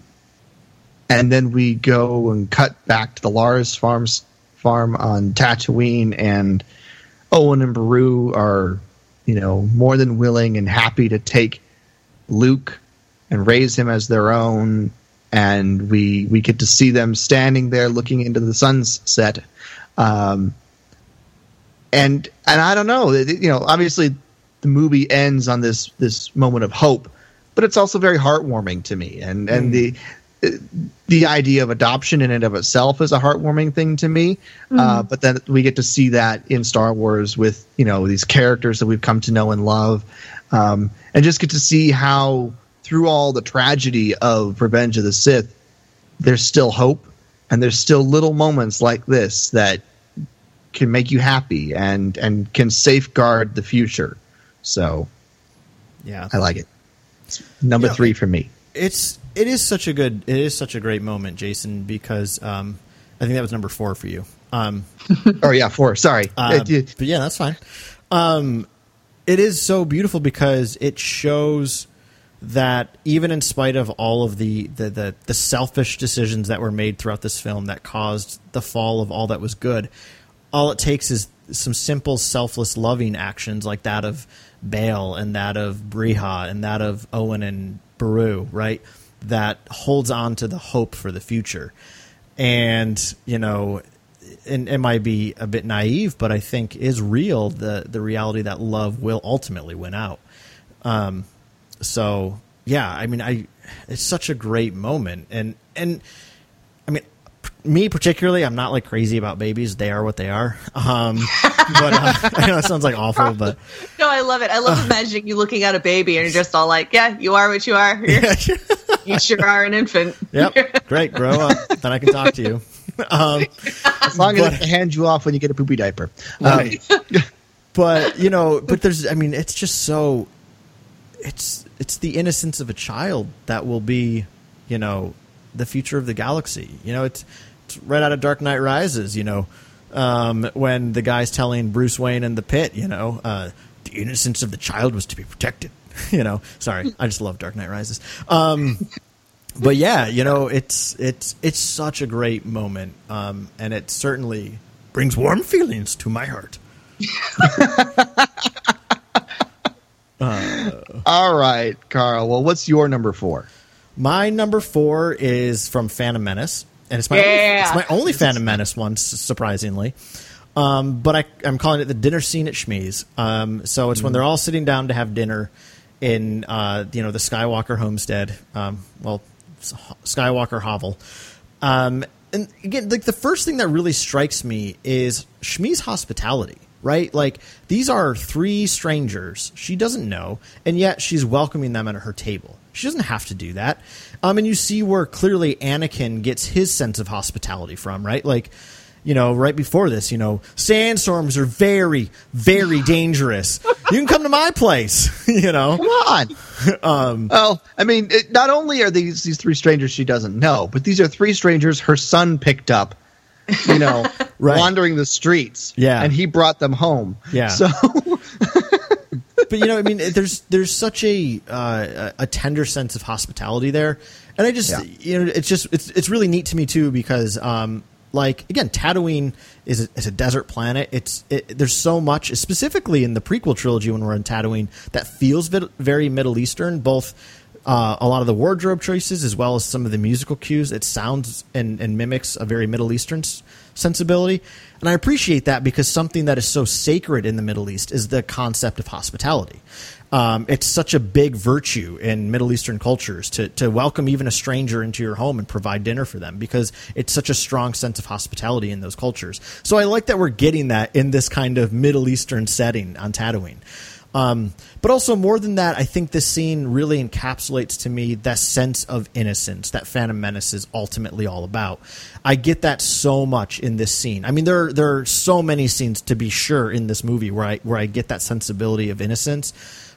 and then we go and cut back to the Lars farms farm on Tatooine, and Owen and Beru are, you know, more than willing and happy to take Luke and raise him as their own. And we we get to see them standing there looking into the sunset. Um, and and I don't know, you know, obviously the movie ends on this this moment of hope, but it's also very heartwarming to me. And and the the idea of adoption in and of itself is a heartwarming thing to me. Uh, but then we get to see that in Star Wars with you know these characters that we've come to know and love, um, and just get to see how through all the tragedy of Revenge of the Sith, there's still hope, and there's still little moments like this that can make you happy and and can safeguard the future. So Yeah, I like it. It's number Yeah. three for me. it's it is such a good it is such a great moment, Jason, because um, I think that was number four for you. Um, Oh yeah, four. Sorry. uh, it- but yeah, that's fine. Um, it is so beautiful because it shows that even in spite of all of the, the, the, the selfish decisions that were made throughout this film that caused the fall of all that was good, all it takes is some simple, selfless, loving actions like that of Bail and that of Breha and that of Owen and Beru, right? That holds on to the hope for the future. And, you know, and it might be a bit naive, but I think is real the the reality that love will ultimately win out. Um, so yeah, I mean, I it's such a great moment, and and I mean, me particularly, I'm not like crazy about babies. They are what they are. Um, but uh, I know it sounds like awful, but No, I love it. I love imagining you looking at a baby and you're just all like, "Yeah, you are what you are. You're- you sure are an infant." yep, great, grow up, then I can talk to you. Um, As long as But- it hands you off when you get a poopy diaper. Um, but you know, but there's, I mean, it's just so, it's it's the innocence of a child that will be, you know, the future of the galaxy. You know, it's, it's right out of Dark Knight Rises. You know, um, when the guy's telling Bruce Wayne in the pit, you know, uh, the innocence of the child was to be protected. you know, sorry, I just love Dark Knight Rises. Um, but yeah, you know, it's it's it's such a great moment, um, and it certainly brings warm feelings to my heart. all right, Carl. Well, what's your number four? My number four is from Phantom Menace, and it's my only, it's my only Phantom Menace one, surprisingly. Um, but I, I'm calling it the dinner scene at Shmi's. Um, so it's when they're all sitting down to have dinner in uh, you know the Skywalker homestead. Um, well, Skywalker hovel. Um, and again, like the first thing that really strikes me is Shmi's hospitality, right? Like these are three strangers she doesn't know, and yet she's welcoming them at her table. She doesn't have to do that. Um, and you see where clearly Anakin gets his sense of hospitality from, right? Like, you know, right before this, you know, sandstorms are very, very dangerous. You can come to my place, you know. Come on. Um, well, I mean, it, not only are these these three strangers she doesn't know, but these are three strangers her son picked up. You know, Right. wandering the streets. Yeah. and he brought them home. Yeah. So but you know, I mean, there's there's such a uh, a tender sense of hospitality there, and I just Yeah. you know, it's just it's it's really neat to me too because um like again, Tatooine is a, is a desert planet. It's it, there's so much specifically in the prequel trilogy when we're in Tatooine that feels very Middle Eastern, both. Uh, a lot of the wardrobe choices, as well as some of the musical cues, it sounds and, and mimics a very Middle Eastern sensibility. And I appreciate that because something that is so sacred in the Middle East is the concept of hospitality. Um, it's such a big virtue in Middle Eastern cultures to, to welcome even a stranger into your home and provide dinner for them because it's such a strong sense of hospitality in those cultures. So I like that we're getting that in this kind of Middle Eastern setting on Tatooine. Um, but also more than that, I think this scene really encapsulates to me that sense of innocence that Phantom Menace is ultimately all about. I get that so much in this scene. I mean, there there are so many scenes to be sure in this movie where I where I get that sensibility of innocence,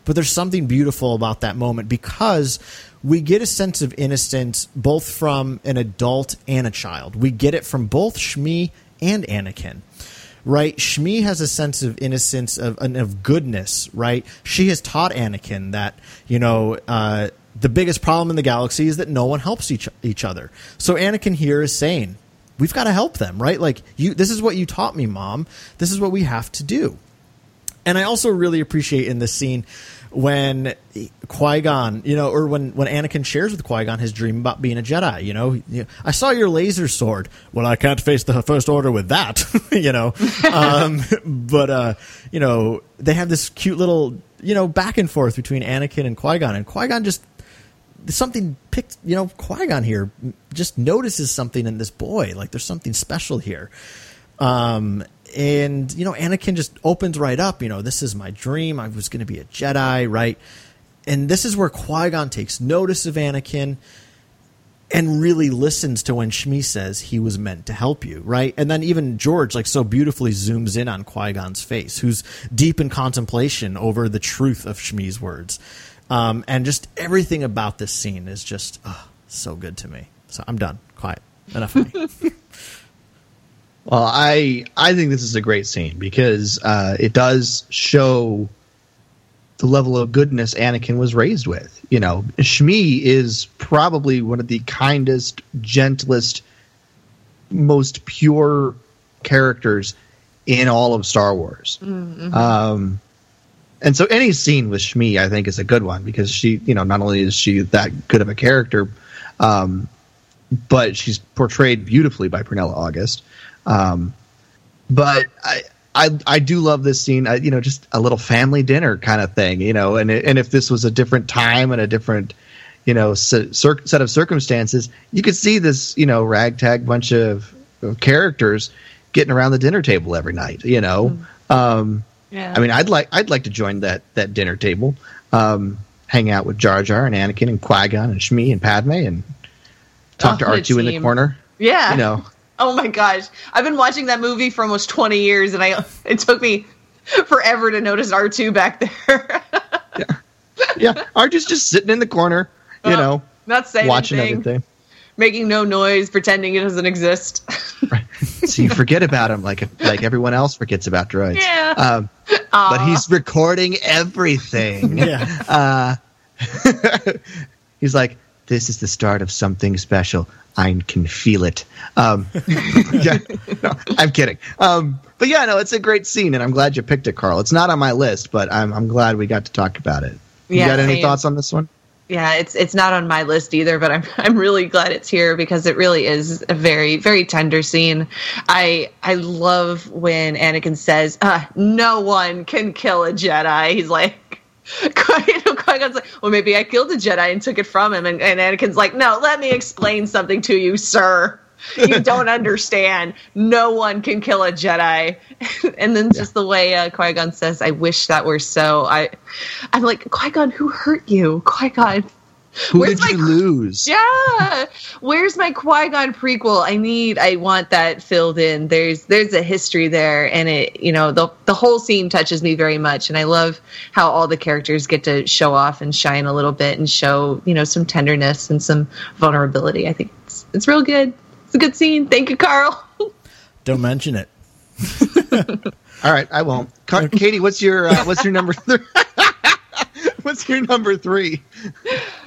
but there's something beautiful about that moment because we get a sense of innocence both from an adult and a child. We get it from both Shmi and Anakin right? Shmi has a sense of innocence of and of goodness, right? She has taught Anakin that you know uh, the biggest problem in the galaxy is that no one helps each each other. So Anakin here is saying, "We've got to help them, right? Like you, this is what you taught me, mom. This is what we have to do." And I also really appreciate in this scene when Qui Gon, you know, or when when Anakin shares with Qui Gon his dream about being a Jedi. You know, I saw your laser sword. Well, I can't face the First Order with that. you know, um, but uh, you know, they have this cute little you know back and forth between Anakin and Qui Gon, and Qui Gon just something picked you know qui-gon here just notices something in this boy like there's something special here um and you know anakin just opens right up you know this is my dream i was going to be a jedi right and this is where qui-gon takes notice of anakin and really listens to when Shmi says he was meant to help you, right? And then even George, like so beautifully, zooms in on Qui Gon's face, who's deep in contemplation over the truth of Shmi's words. Um, and just everything about this scene is just oh, so good to me. So I'm done. Quiet. Enough of me. Well, I I think this is a great scene because uh, it does show the level of goodness Anakin was raised with. You know, Shmi is probably one of the kindest, gentlest, most pure characters in all of Star Wars. Um, and so any scene with Shmi, I think, is a good one because she, you know, not only is she that good of a character, um, but she's portrayed beautifully by Pernilla August. Um, but I, I I do love this scene. Uh, you know, just a little family dinner kind of thing. You know, and and if this was a different time and a different you know set, set of circumstances, you could see this you know ragtag bunch of, of characters getting around the dinner table every night. You know, mm. um, yeah. I mean, I'd like I'd like to join that that dinner table, um, hang out with Jar Jar and Anakin and Qui Gon and Shmi and Padme and talk oh, to R two in the corner. Yeah, you know. Oh my gosh, I've been watching that movie for almost twenty years, and I it took me forever to notice R two back there. yeah, yeah, R 2's just sitting in the corner, you oh, know, not saying watching anything. everything making no noise, pretending it doesn't exist. right. So you forget about him like like everyone else forgets about droids. Yeah. Um, but he's recording everything. yeah. Uh, he's like, this is the start of something special. I can feel it. Um, yeah, no, I'm kidding. Um, but yeah, no, it's a great scene, and I'm glad you picked it, Carl. It's not on my list, but I'm I'm glad we got to talk about it. You yeah, got any same. thoughts on this one? yeah, it's it's not on my list either, but I'm I'm really glad it's here because it really is a very very tender scene. I I love when Anakin says, uh, "No one can kill a Jedi." He's like. Qui-Gon's like, well, maybe I killed a Jedi and took it from him. And, and Anakin's like, no, let me explain something to you, sir you don't understand. No one can kill a Jedi. and then just the way uh, Qui Gon says, "I wish that were so." I, I'm like Qui Gon, who hurt you, Qui Gon? Who Where's did you my, lose? Yeah, where's my Qui Gon prequel? I need, I want that filled in. There's, there's a history there, and it, you know, the the whole scene touches me very much, and I love how all the characters get to show off and shine a little bit and show, you know, some tenderness and some vulnerability. I think it's it's real good. It's a good scene. Thank you, Carl. Don't mention it. All right, I won't. Katie, what's your uh, what's your number? Th- what's your number three?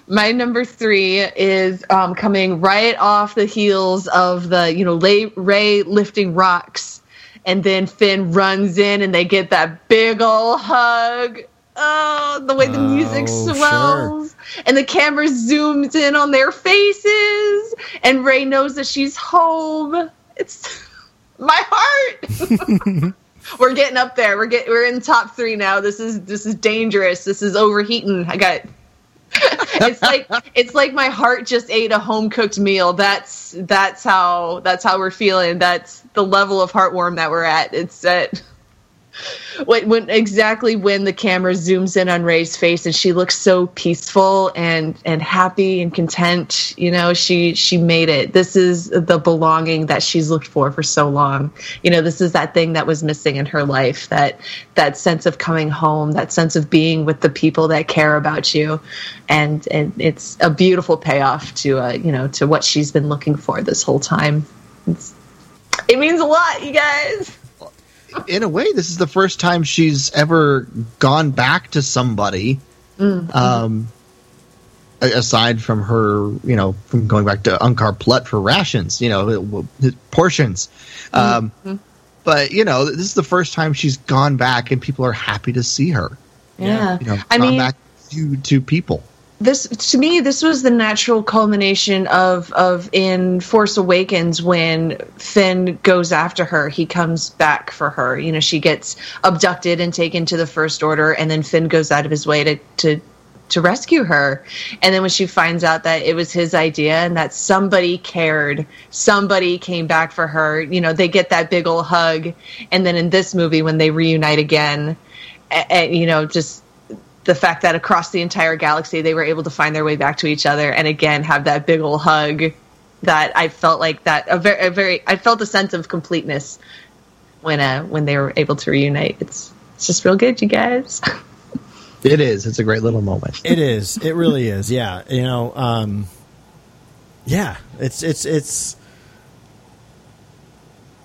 My number three is um, coming right off the heels of the you know Ray, Rey lifting rocks, and then Finn runs in and they get that big old hug. Oh, the way the music oh, swells sure. and the camera zooms in on their faces, and Rey knows that she's home. It's my heart. we're getting up there. We're get we're in top three now. This is this is dangerous. This is overheating. I got. it's like it's like my heart just ate a home cooked meal. That's that's how that's how we're feeling. That's the level of heartwarm that we're at. It's at when, when exactly when the camera zooms in on Rey's face and she looks so peaceful and and happy and content, you know, she she made it. This is the belonging that she's looked for for so long. You know, this is that thing that was missing in her life that that sense of coming home, that sense of being with the people that care about you, and and it's a beautiful payoff to uh, you know to what she's been looking for this whole time. It's, it means a lot, you guys in a way, this is the first time she's ever gone back to somebody. Mm-hmm. Um, aside from her, you know, from going back to Unkar Plutt for rations, you know, portions. Um, mm-hmm. But you know, this is the first time she's gone back, and people are happy to see her. Yeah, you know, I mean, back to to people this to me this was the natural culmination of of in force awakens when finn goes after her. He comes back for her. You know she gets abducted and taken to the first order and then finn goes out of his way to to to rescue her. And then when she finds out that it was his idea and that somebody cared somebody came back for her you know they get that big old hug. And then in this movie when they reunite again and you know just the fact that across the entire galaxy they were able to find their way back to each other and again have that big old hug that I felt like that a very, a very I felt a sense of completeness when uh when they were able to reunite. It's it's just real good, you guys. It is. It's a great little moment. It is. It really is. Yeah. You know. Um, yeah. It's it's it's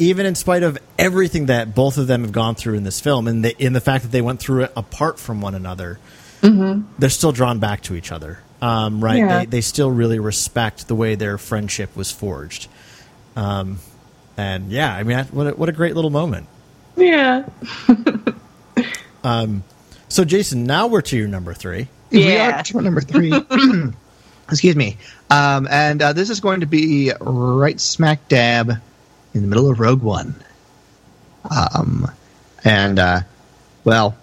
even in spite of everything that both of them have gone through in this film, and the, in the fact that they went through it apart from one another, mm-hmm. they're still drawn back to each other. Um, right? Yeah. They, they still really respect the way their friendship was forged. Um, and yeah, I mean, what a, what a great little moment. Yeah. um, so Jason, now we're to your number three. Yeah. We are to number three. Excuse me. Um, and uh, this is going to be right smack dab in the middle of Rogue One. Um, and uh, well,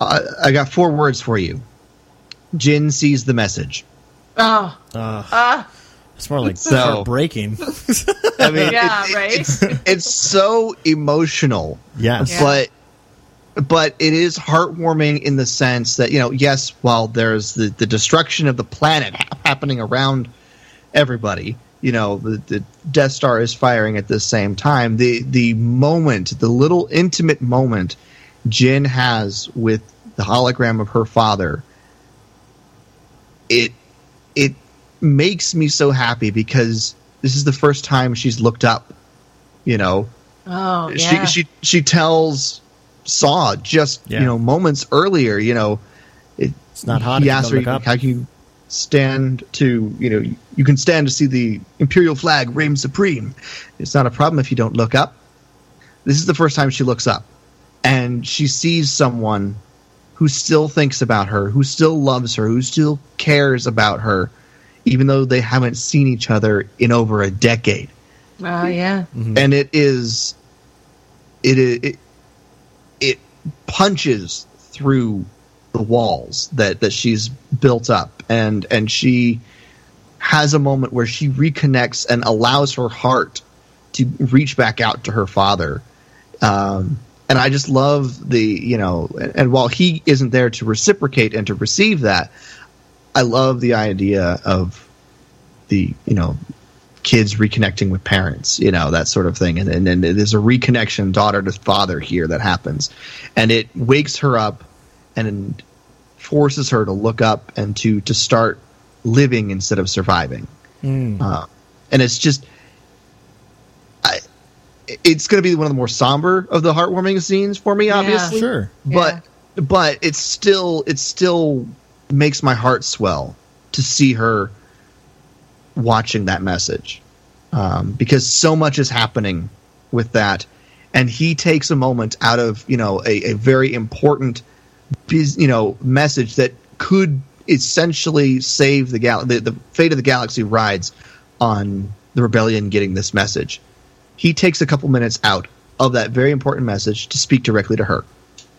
I, I got four words for you. Jyn sees the message. Oh, Uh, ah, it's more like So- heartbreaking. I mean, Yeah, it- it- right? It's, it's so emotional. yes. Yeah. but but it is heartwarming in the sense that you know yes while there's the, the destruction of the planet ha- happening around everybody you know the, the death star is firing at the same time the the moment the little intimate moment Jyn has with the hologram of her father it it makes me so happy because this is the first time she's looked up you know oh, yeah. she she she tells Saw just Yeah. you know moments earlier. You know, it, It's not hot. He if you asked her, look up. "How can you stand to you know you can stand to see the imperial flag reign supreme? It's not a problem if you don't look up." This is the first time she looks up, and she sees someone who still thinks about her, who still loves her, who still cares about her, even though they haven't seen each other in over a decade oh, yeah. Mm-hmm. and it is it it it punches through the walls that that she's built up and and she has a moment where she reconnects and allows her heart to reach back out to her father um and I just love the you know and, and while he isn't there to reciprocate and to receive that I love the idea of the you know kids reconnecting with parents, you know, that sort of thing. And, and, and there's a reconnection daughter to father here that happens. And it wakes her up and forces her to look up and to, to start living instead of surviving. Uh, and it's just, I, it's going to be one of the more somber of the heartwarming scenes for me, Yeah. obviously Sure. but but it's still it still makes my heart swell to see her watching that message um, because so much is happening with that and he takes a moment out of you know a, a very important bus- you know message that could essentially save the gal the, the fate of the galaxy rides on the rebellion getting this message. He takes a couple minutes out of that very important message to speak directly to her.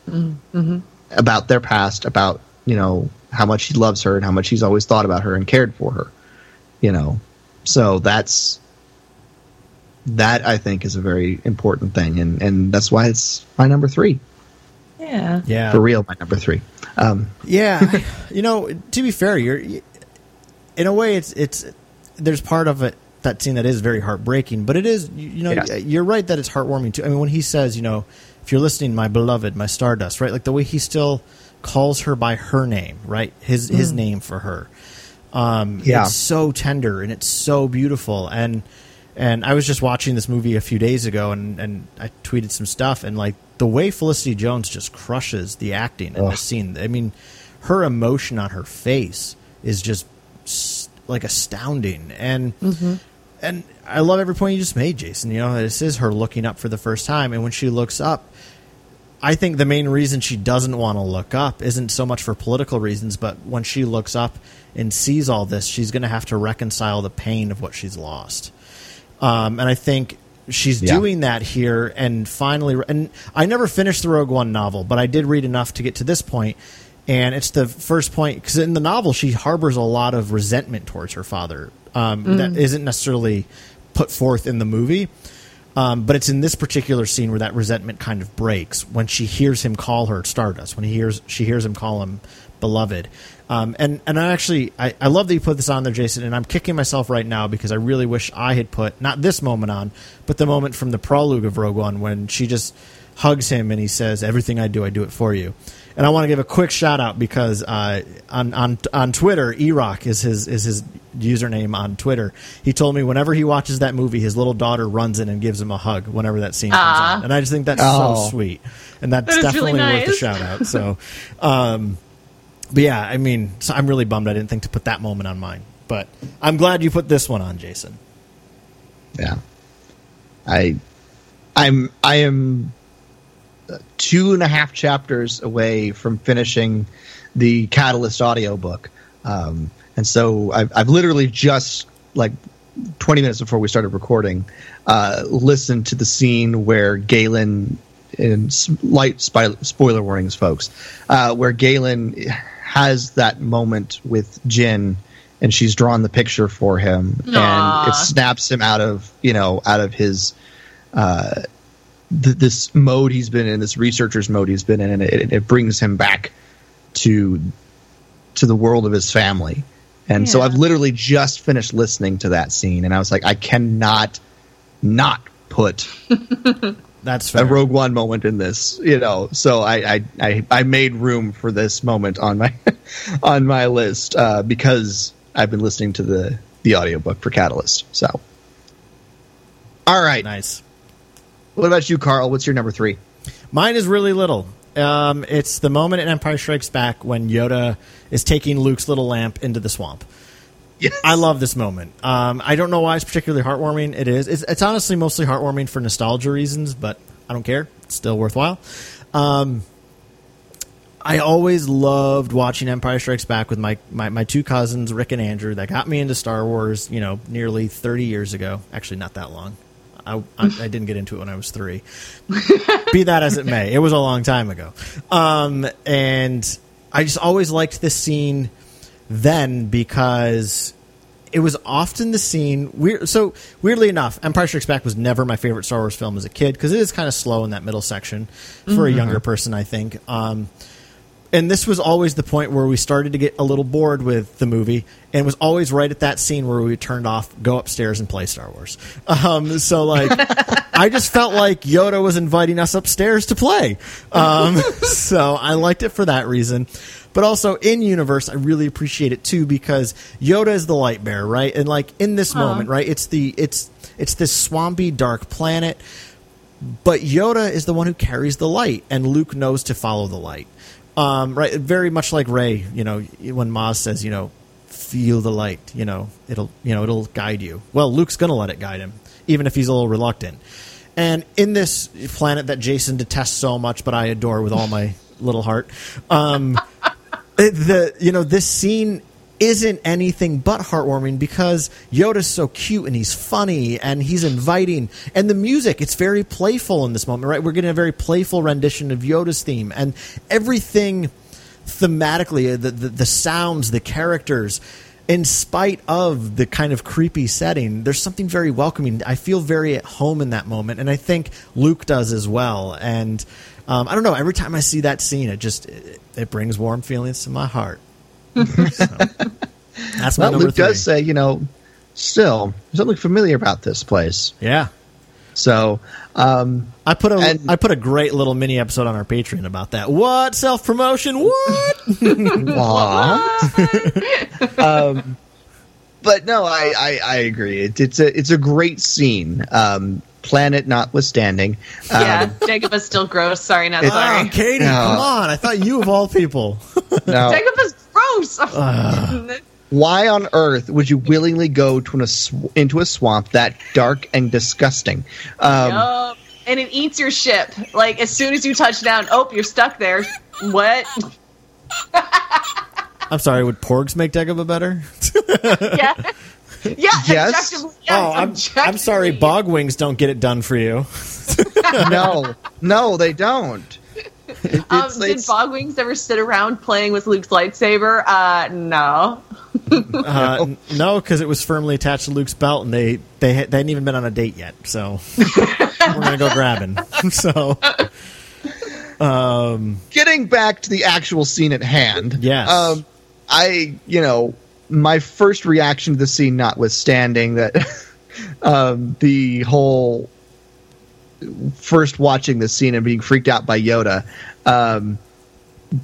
Mm-hmm. About their past, about you know how much he loves her and how much he's always thought about her and cared for her. You know, so that's that I think is a very important thing, and and that's why it's my number three Yeah. Yeah. for real. My number three. Um, Yeah, you know, to be fair, you're in a way it's it's there's part of it that scene that is very heartbreaking, but it is you, you know Yes. you're right that it's heartwarming too. I mean, when he says, you know, if you're listening, my beloved, my stardust, right? Like the way he still calls her by her name, right? His his name for her. Um, Yeah. it's so tender and it's so beautiful and and I was just watching this movie a few days ago and and I tweeted some stuff and like the way Felicity Jones just crushes the acting in Ugh. this scene. I mean, her emotion on her face is just like astounding and and I love every point you just made, Jason. You know, this is her looking up for the first time and when she looks up I think the main reason she doesn't want to look up isn't so much for political reasons, but when she looks up and sees all this, she's going to have to reconcile the pain of what she's lost. Um, and I think she's Yeah. doing that here and finally and I never finished the Rogue One novel, but I did read enough to get to this point and it's the first point because in the novel she harbors a lot of resentment towards her father um, that isn't necessarily put forth in the movie. Um, but it's in this particular scene where that resentment kind of breaks when she hears him call her Stardust. When he hears she hears him call him beloved. Um, and and I actually I, I love that you put this on there, Jason. And I'm kicking myself right now because I really wish I had put not this moment on, but the moment from the prologue of Rogue One when she just hugs him and he says, "Everything I do, I do it for you." And I want to give a quick shout out because uh, on on on Twitter, Erock is his is his username on Twitter. He told me whenever he watches that movie, his little daughter runs in and gives him a hug whenever that scene comes Aw. on, and I just think that's Oh. so sweet, and that's That is really definitely worth a shout out. So, um, but yeah, I mean, so I'm really bummed I didn't think to put that moment on mine, but I'm glad you put this one on, Jason. yeah, I, I'm I am two and a half chapters away from finishing the Catalyst audiobook. Um, and so I've, I've literally just like 20 minutes before we started recording, uh, listened to the scene where Galen, and light spoiler warnings, folks, uh, where Galen has that moment with Jyn and she's drawn the picture for him Aww. and it snaps him out of, you know, out of his, uh, th- this mode he's been in, this researcher's mode he's been in, and it, it brings him back to to the world of his family. And so I've literally just finished listening to that scene, and I was like, I cannot not put That's a. Rogue One moment in this, you know. So I I, I, I made room for this moment on my on my list uh, because I've been listening to the the audiobook for Catalyst. So, all right, nice. what about you, Carl? What's your number three? Mine is really little. Um, it's the moment in Empire Strikes Back when Yoda is taking Luke's little lamp into the swamp. Yes. I love this moment. Um, I don't know why it's particularly heartwarming. It is. It's, it's honestly mostly heartwarming for nostalgia reasons, but I don't care. It's still worthwhile. Um, I always loved watching Empire Strikes Back with my, my, my two cousins, Rick and Andrew, that got me into Star Wars, you know, nearly 30 years ago. Actually, not that long. I, I, I didn't get into it when I was three. Be that as it may, it was a long time ago. Um, and I just always liked this scene then because it was often the scene. Weird, so weirdly enough, Empire Strikes Back was never my favorite Star Wars film as a kid because it is kind of slow in that middle section for a younger person. I think. Um, and this was always the point where we started to get a little bored with the movie, and it was always right at that scene where we turned off, go upstairs, and play Star Wars. Um, so like, I just felt like Yoda was inviting us upstairs to play. Um, so I liked it for that reason. But also in universe, I really appreciate it too because Yoda is the light bearer, right? And like in this moment, right? It's the it's it's this swampy, dark planet but Yoda is the one who carries the light, and Luke knows to follow the light. Um, right, very much like Rey. You know, when Maz says, you know, feel the light. You know, it'll you know it'll guide you. Well, Luke's gonna let it guide him, even if he's a little reluctant. And in this planet that Jason detests so much, but I adore with all my little heart, um, the you know this scene isn't anything but heartwarming because Yoda's so cute and he's funny and he's inviting. And the music it's very playful in this moment right? We're getting a very playful rendition of Yoda's theme. And everything thematically uh, the the, the sounds the characters in spite of the kind of creepy setting there's something very welcoming I feel very at home in that moment and I think Luke does as well and um, I don't know every time I see that scene it just it, it brings warm feelings to my heart so, that's my Well, Luke three. does say, you know, still something familiar about this place. yeah. So, um, I put a I And- put a great little mini episode on our Patreon about that. What self promotion? What? aw. um, but no, I, I, I agree. It, it's a it's a great scene. Um, planet notwithstanding. Um, Yeah, is still gross. Sorry, not It's- Ah, sorry. Katie, No. come on! I thought you of all people. no. is gross. Why on earth would you willingly go to an, a sw- into a swamp that dark and disgusting? Um, Yup. And it eats your ship. Like as soon as you touch down, oh, you're stuck there. What? I'm sorry. Would Porgs make Dagobah better? Yeah. Yeah. Yes. objectively, yes, oh, I'm, I'm sorry. objectively. Bog wings don't get it done for you. no, no, they don't. It- Um, did Bogwings ever sit around playing with Luke's lightsaber? Uh, no. Uh, no, because it was firmly attached to Luke's belt, and they they, ha- they hadn't even been on a date yet. So we're gonna go grabbing. so Um, getting back to the actual scene at hand. Yes. Um, I, you know, my first reaction to the scene, notwithstanding that, um, the whole first watching the scene and being freaked out by Yoda, um,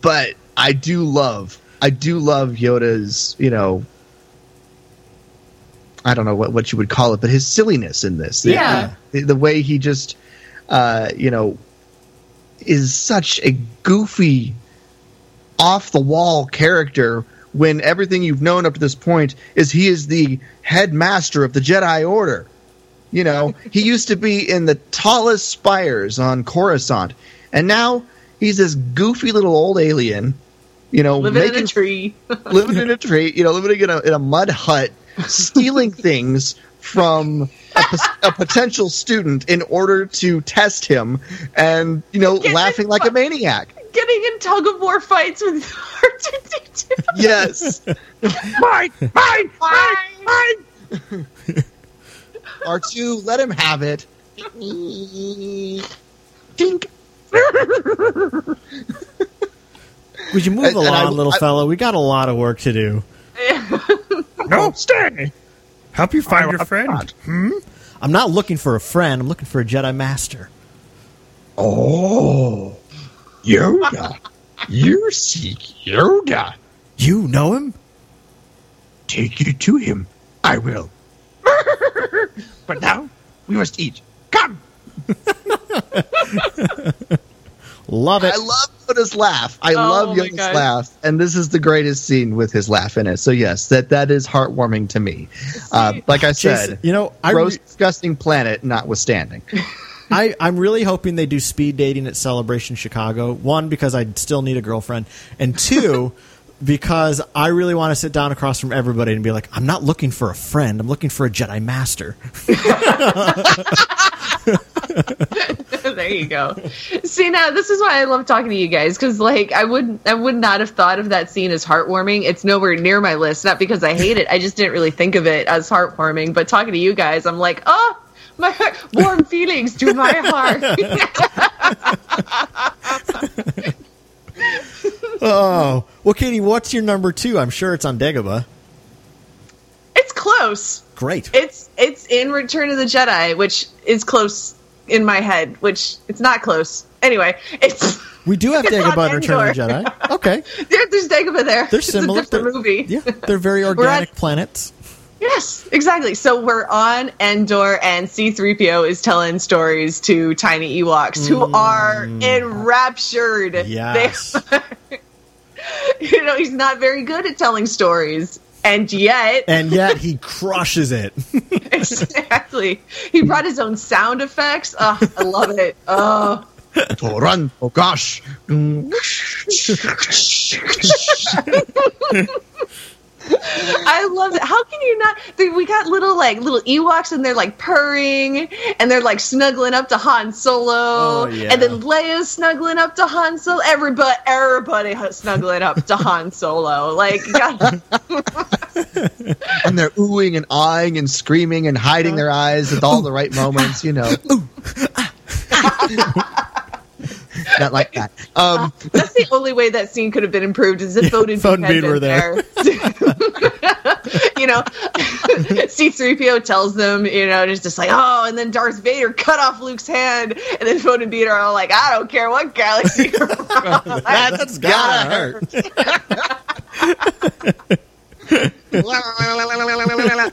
but I do love, I do love Yoda's, you know, I don't know what, what you would call it, but his silliness in this. Yeah. The, the way he just, uh, you know, is such a goofy, off the wall character when everything you've known up to this point is he is the headmaster of the Jedi Order. You know, he used to be in the tallest spires on Coruscant, and now he's this goofy little old alien. You know, Living in a tree. living in a tree, you know, living in a, in a mud hut, stealing things from a, a potential student in order to test him, and you know, Get laughing like a maniac. Getting in tug of war fights with R2D2. Yes, Mine, mine, mine, mine. R two, let him have it. Dink. Would you move And- and along, I- little I- fellow? We got a lot of work to do. No, stay. Help you find your friend. hmm I'm not looking for a friend. I'm looking for a Jedi Master. Oh, Yoda. you seek Yoda. You know him? Take you to him. I will. but now we must eat. Come. Love it. I love Yoda's laugh. I Oh love my Yoda's laugh, and this is the greatest scene with his laugh in it. So yes, that that is heartwarming to me. Uh, like I Jason, said, you know, I gross, re- disgusting planet notwithstanding. I, I'm really hoping they do speed dating at Celebration Chicago. One, because I still need a girlfriend, and two, because I really want to sit down across from everybody and be like, I'm not looking for a friend. I'm looking for a Jedi Master. there you go. See now, this is why I love talking to you guys because, like, I would I would not have thought of that scene as heartwarming. It's nowhere near my list. Not because I hate it. I just didn't really think of it as heartwarming. But talking to you guys, I'm like, oh, my heart, warm feelings to my heart. Oh, well, Katie, what's your number two? I'm sure it's on Dagobah. it's close. Great. It's it's in Return of the Jedi, which is close in my head. Which it's not close. Anyway, it's We do have Dagobah in Return of the. Jedi. Okay, there, there's Dagobah there. they're It's similar. a different They're- movie. Yeah, they're very organic at- planets. Yes, exactly. So we're on Endor, and C3PO is telling stories to tiny Ewoks who mm. are enraptured. They- Yes. you know, he's not very good at telling stories. And yet, and yet he crushes it. exactly, he brought his own sound effects. Oh, I love it. Ah. Oh, Toran, oh gosh. I love it. How can you not? they- We got little like little Ewoks, and they're like purring, and they're like snuggling up to Han Solo, Oh, yeah. and then Leia's snuggling up to Han Solo. Everybody, everybody snuggling up to Han Solo. Like, and they're oohing and eyeing and screaming and hiding their eyes at all the right moments, you know. Not like that. Um, that's the only way that scene could have been improved is if Foden had Bean were there. you know, C3PO tells them, you know, and it's just like, oh, and then Darth Vader cut off Luke's hand, and then Fode and Beed are all like, I don't care what galaxy you're from. That's gotta hurt.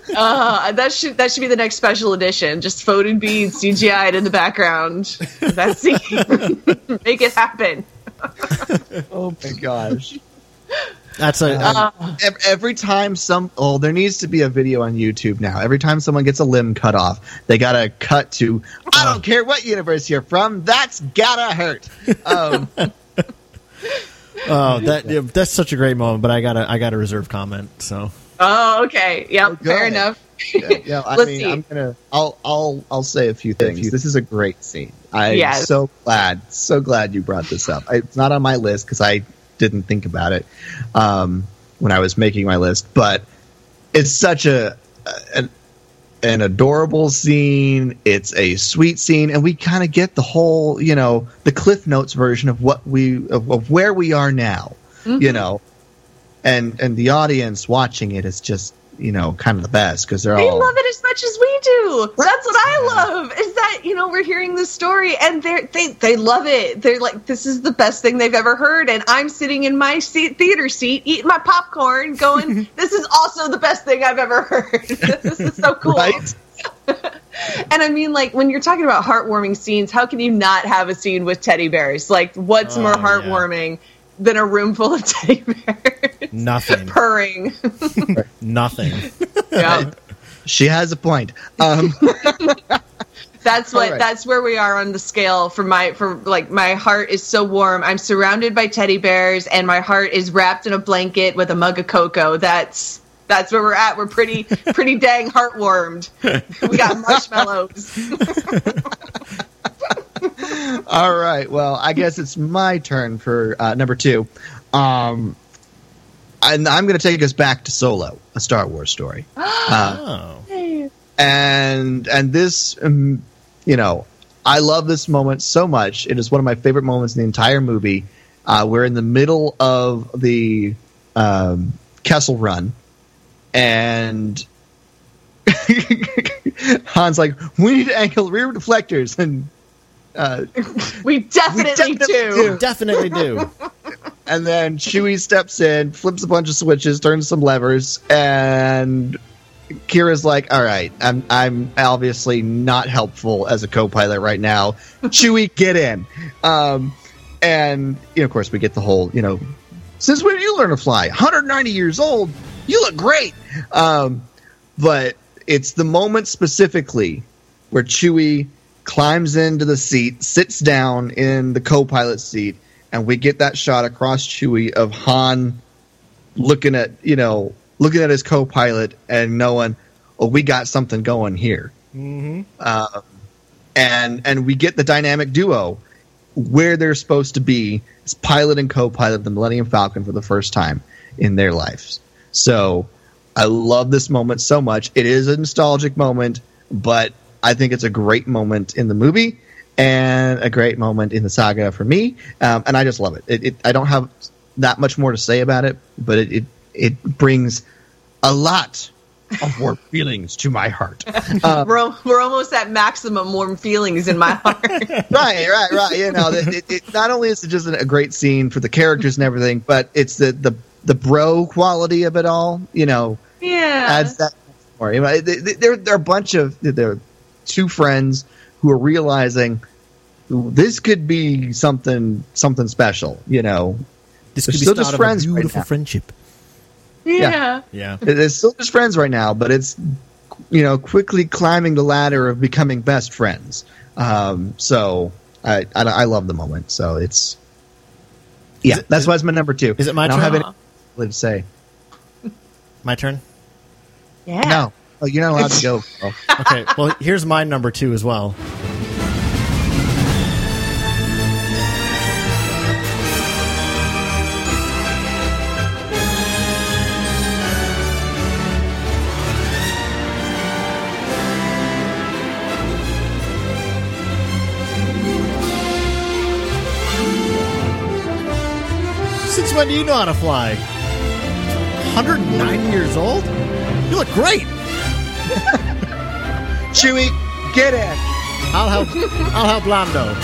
Uh, that should that should be the next special edition. Just Foden beads CGI'd in the background. That scene. Make it happen. oh my gosh. That's a Uh, Ev- Every time some, oh, there needs to be a video on YouTube now. Every time someone gets a limb cut off, they gotta cut to, I don't care what universe you're from, that's gotta hurt. Um, oh that yeah, that's such a great moment. But I gotta I gotta reserve comment. So oh, okay. Yep. go fair ahead. enough. yeah, yeah, I Let's mean, see. I'm gonna, I'll, I'll, I'll say a few things. This is a great scene. I'm Yes. so glad, so glad you brought this up. It's not on my list because I didn't think about it um, when I was making my list, but it's such a an, an adorable scene. It's a sweet scene, and we kind of get the whole, you know, the Cliff Notes version of what we of, of where we are now, Mm-hmm. you know, and and the audience watching it is just you know kind of the best because they're all They all love it as much as we do. That's what I love. Is that you know we're hearing the story and they they they love it. They're like this is the best thing they've ever heard, and I'm sitting in my seat, theater seat eating my popcorn, going, "This is also the best thing I've ever heard. this is so cool." right. And I mean, like when you're talking about heartwarming scenes, how can you not have a scene with teddy bears? Like, what's Oh, more yeah. Heartwarming than a room full of teddy bears nothing, purring? nothing. yeah. She has a point. Um, That's what All right. that's where we are on the scale for my for like my heart is so warm. I'm surrounded by teddy bears and my heart is wrapped in a blanket with a mug of cocoa. That's That's where we're at. We're pretty pretty dang heartwarmed. We got marshmallows. All right. Well, I guess it's my turn for uh, number two. Um, and I'm going to take us back to Solo, a Star Wars story. Uh, Oh. and and this, um, you know, I love this moment so much. It is one of my favorite moments in the entire movie. Uh, we're in the middle of the um, Kessel Run, and Han's like, "We need to angle rear deflectors," and uh, We definitely, definitely do. do. Definitely do. And then Chewie steps in, flips a bunch of switches, turns some levers, and Qi'ra's like, "All right, I'm I'm obviously not helpful as a co-pilot right now. Chewie, get in." Um, and you know, of course, we get the whole, you know, since when did you learn to fly? 190 years old. You look great. Um, but it's the moment specifically where Chewie climbs into the seat, sits down in the co-pilot seat, and we get that shot across Chewie of Han looking at you know looking at his co-pilot and knowing, oh, we got something going here. Mm-hmm. Um, and and we get the dynamic duo where they're supposed to be as pilot and co-pilot of the Millennium Falcon for the first time in their lives. So I love this moment so much. It is a nostalgic moment, but I think it's a great moment in the movie and a great moment in the saga for me. Um, and I just love it. It, it. I don't have that much more to say about it, but it it, it brings a lot of warm feelings to my heart. Uh, We're, we're almost at maximum warm feelings in my heart. right, right, right. You know, it, it, it, not only is it just a great scene for the characters and everything, but it's the the the bro quality of it all. You know, yeah. adds that more. You know, they- they- They're they're a bunch of they're two friends who are realizing this could be something something special. You know, This They're could be still the just start a friends right beautiful now. friendship. yeah. Yeah. they're still just friends right now, but it's you know quickly climbing the ladder of becoming best friends. Um, so I, I I love the moment. So it's yeah, it- that's is- why it's my number two. is it my I don't turn? have anything to say. My turn. Yeah. No, oh, you're not allowed to go. Okay. Well, here's my number two as well. Since when do you know how to fly? 109 years old? You look great. Chewie, get in. I'll help. I'll help Lando.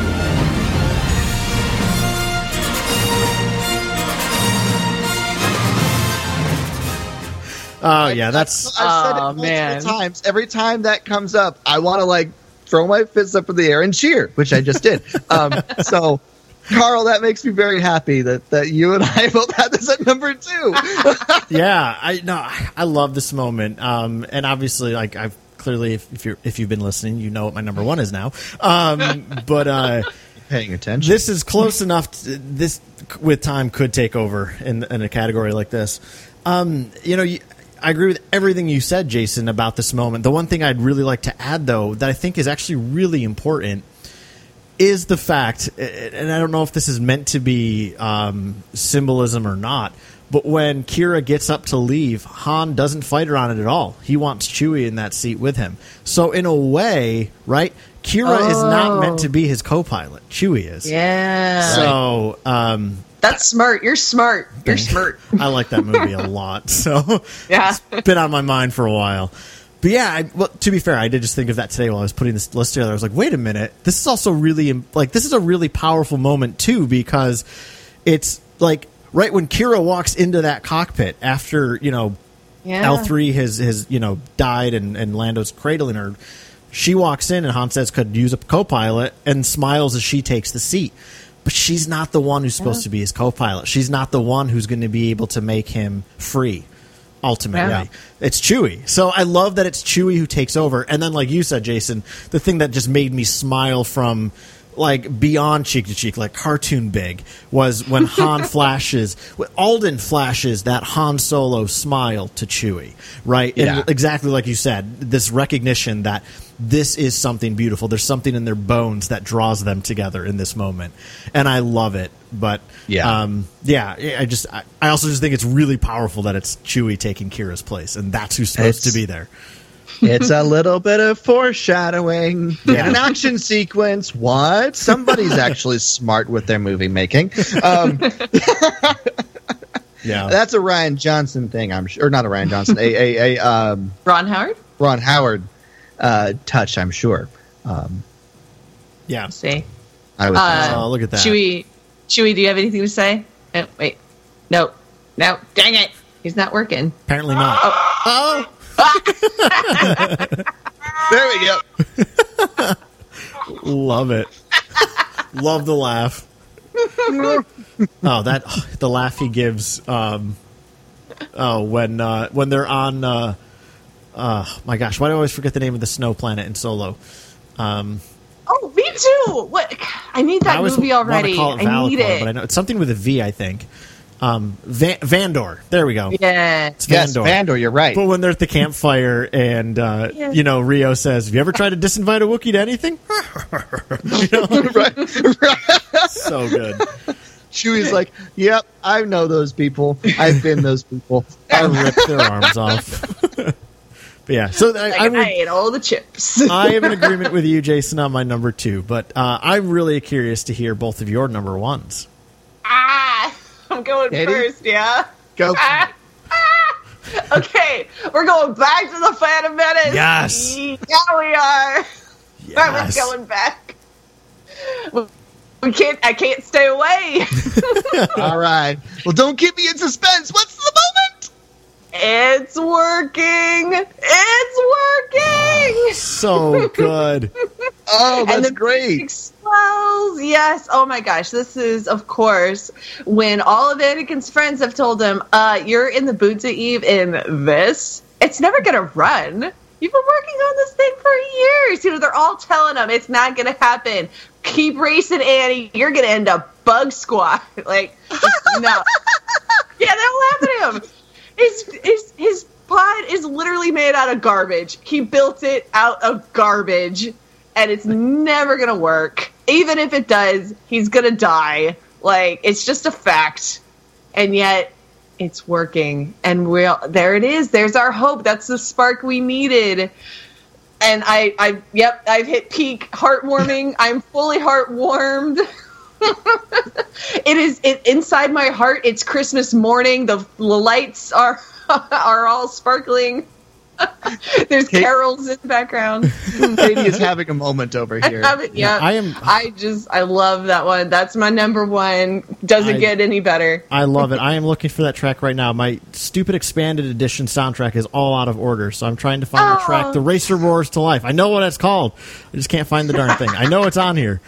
Oh yeah, that's I've said Aw, it multiple man. times. Every time that comes up, I want to like throw my fists up in the air and cheer, which I just did. um, so, Carl, that makes me very happy that, that you and I both had this at number two. yeah. I no, I love this moment. Um, and obviously, like I've clearly, if, if you're if you've been listening, you know what my number one is now. Um, but uh, Paying attention. this is close enough. To, this with time could take over in in a category like this. Um, you know, you, I agree with everything you said, Jason, about this moment. The one thing I'd really like to add, though, that I think is actually really important, is the fact, and I don't know if this is meant to be um, symbolism or not. But when Qi'ra gets up to leave, Han doesn't fight her on it at all. He wants Chewie in that seat with him. So in a way, right? Qi'ra is not meant to be his co-pilot. Chewie is. Yeah. So um, That's smart. You're smart. You're smart. I like that movie a lot. So Yeah. it's been on my mind for a while. But yeah, I, well, to be fair, I did just think of that today while I was putting this list together. I was like, wait a minute, this is also really like this is a really powerful moment too because it's like right when Qi'ra walks into that cockpit after you know Yeah. L three has has you know died and and Lando's cradling her. She walks in and Han says could use a co-pilot and smiles as she takes the seat. But she's not the one who's supposed to be his co-pilot. She's not the one who's going to be able to make him free. Ultimately, Yeah. it's Chewie. So I love that it's Chewie who takes over. And then, like you said, Jason, the thing that just made me smile from like beyond cheek to cheek, like cartoon big, was when Han flashes, Alden flashes that Han Solo smile to Chewie, right? Yeah. And exactly like you said, this recognition that this is something beautiful. There's something in their bones that draws them together in this moment, and I love it. But Yeah. um, yeah, I just I, I also just think it's really powerful that it's Chewie taking Qi'ra's place, and that's who's supposed It's- to be there. It's a little bit of foreshadowing in an action sequence. What? Somebody's actually smart with their movie making. Um, Yeah, that's a Rian Johnson thing, I'm sure. Or not a Rian Johnson, a, a, a um, Ron Howard. Ron Howard uh, touch, I'm sure. Um, yeah. Let's see. I was Uh, Oh, look at that. Chewie, Chewie, do you have anything to say? Oh, wait. No. No. Dang it. He's not working. Apparently not. Oh, there we go. love it. love the laugh. oh, that the laugh he gives. Um, oh, when uh, when they're on. Uh, uh, my gosh, why do I always forget the name of the snow planet in Solo? Um, Oh, me too. What? I need that always movie already. Call it I need Valakor, it. but I know it's something with a V. I think. Um, Van- Vandor. There we go. yeah. It's Yes, Vandor. Vandor, you're right. But when they're at the campfire and uh, Yeah. you know Rio says, "Have you ever tried to disinvite a Wookiee to anything?" you know, right, right. so good. Chewie's like, yep, I know those people. I've been those people. I ripped their arms off. but yeah, so I, Like, I I, would, ate all the chips. I am in agreement with you, Jason, on my number two. But uh, I'm really curious to hear both of your number ones. I'm going Katie? first. Yeah. Go. Ah, ah. Okay, we're going back to the Phantom Menace. Yes. Yeah, we are. Yes. We're going back. We can't. I can't stay away. All right. Well, don't keep me in suspense. What's the moment? it's working. It's working. So good. Oh, that's and the great. music swells. Yes. Oh my gosh. This is, of course, when all of Anakin's friends have told him, uh, you're in the boots of Eve in this. It's never going to run. You've been working on this thing for years. You know, they're all telling him it's not going to happen. Keep racing, Annie. You're going to end up bug squat. Like, no. yeah, they'll laugh at him. His, his, his pod is literally made out of garbage. He built it out of garbage and it's never gonna work. Even if it does, he's gonna die. Like it's just a fact, and yet it's working. And we'll there it is. There's our hope. That's the spark we needed. And I, I, yep, I've hit peak heartwarming. I'm fully heartwarmed. it is it, inside my heart. It's Christmas morning. The, the lights are are all sparkling. There's Kate- carols in the background. Katie is having a moment over I here. have it, yeah. I am- I just. I love that one. That's my number one. Doesn't I- get any better. I love it. I am looking for that track right now. My stupid expanded edition soundtrack is all out of order, so I'm trying to find the Oh. track. The Racer Roars to Life. I know what it's called. I just can't find the darn thing. I know it's on here.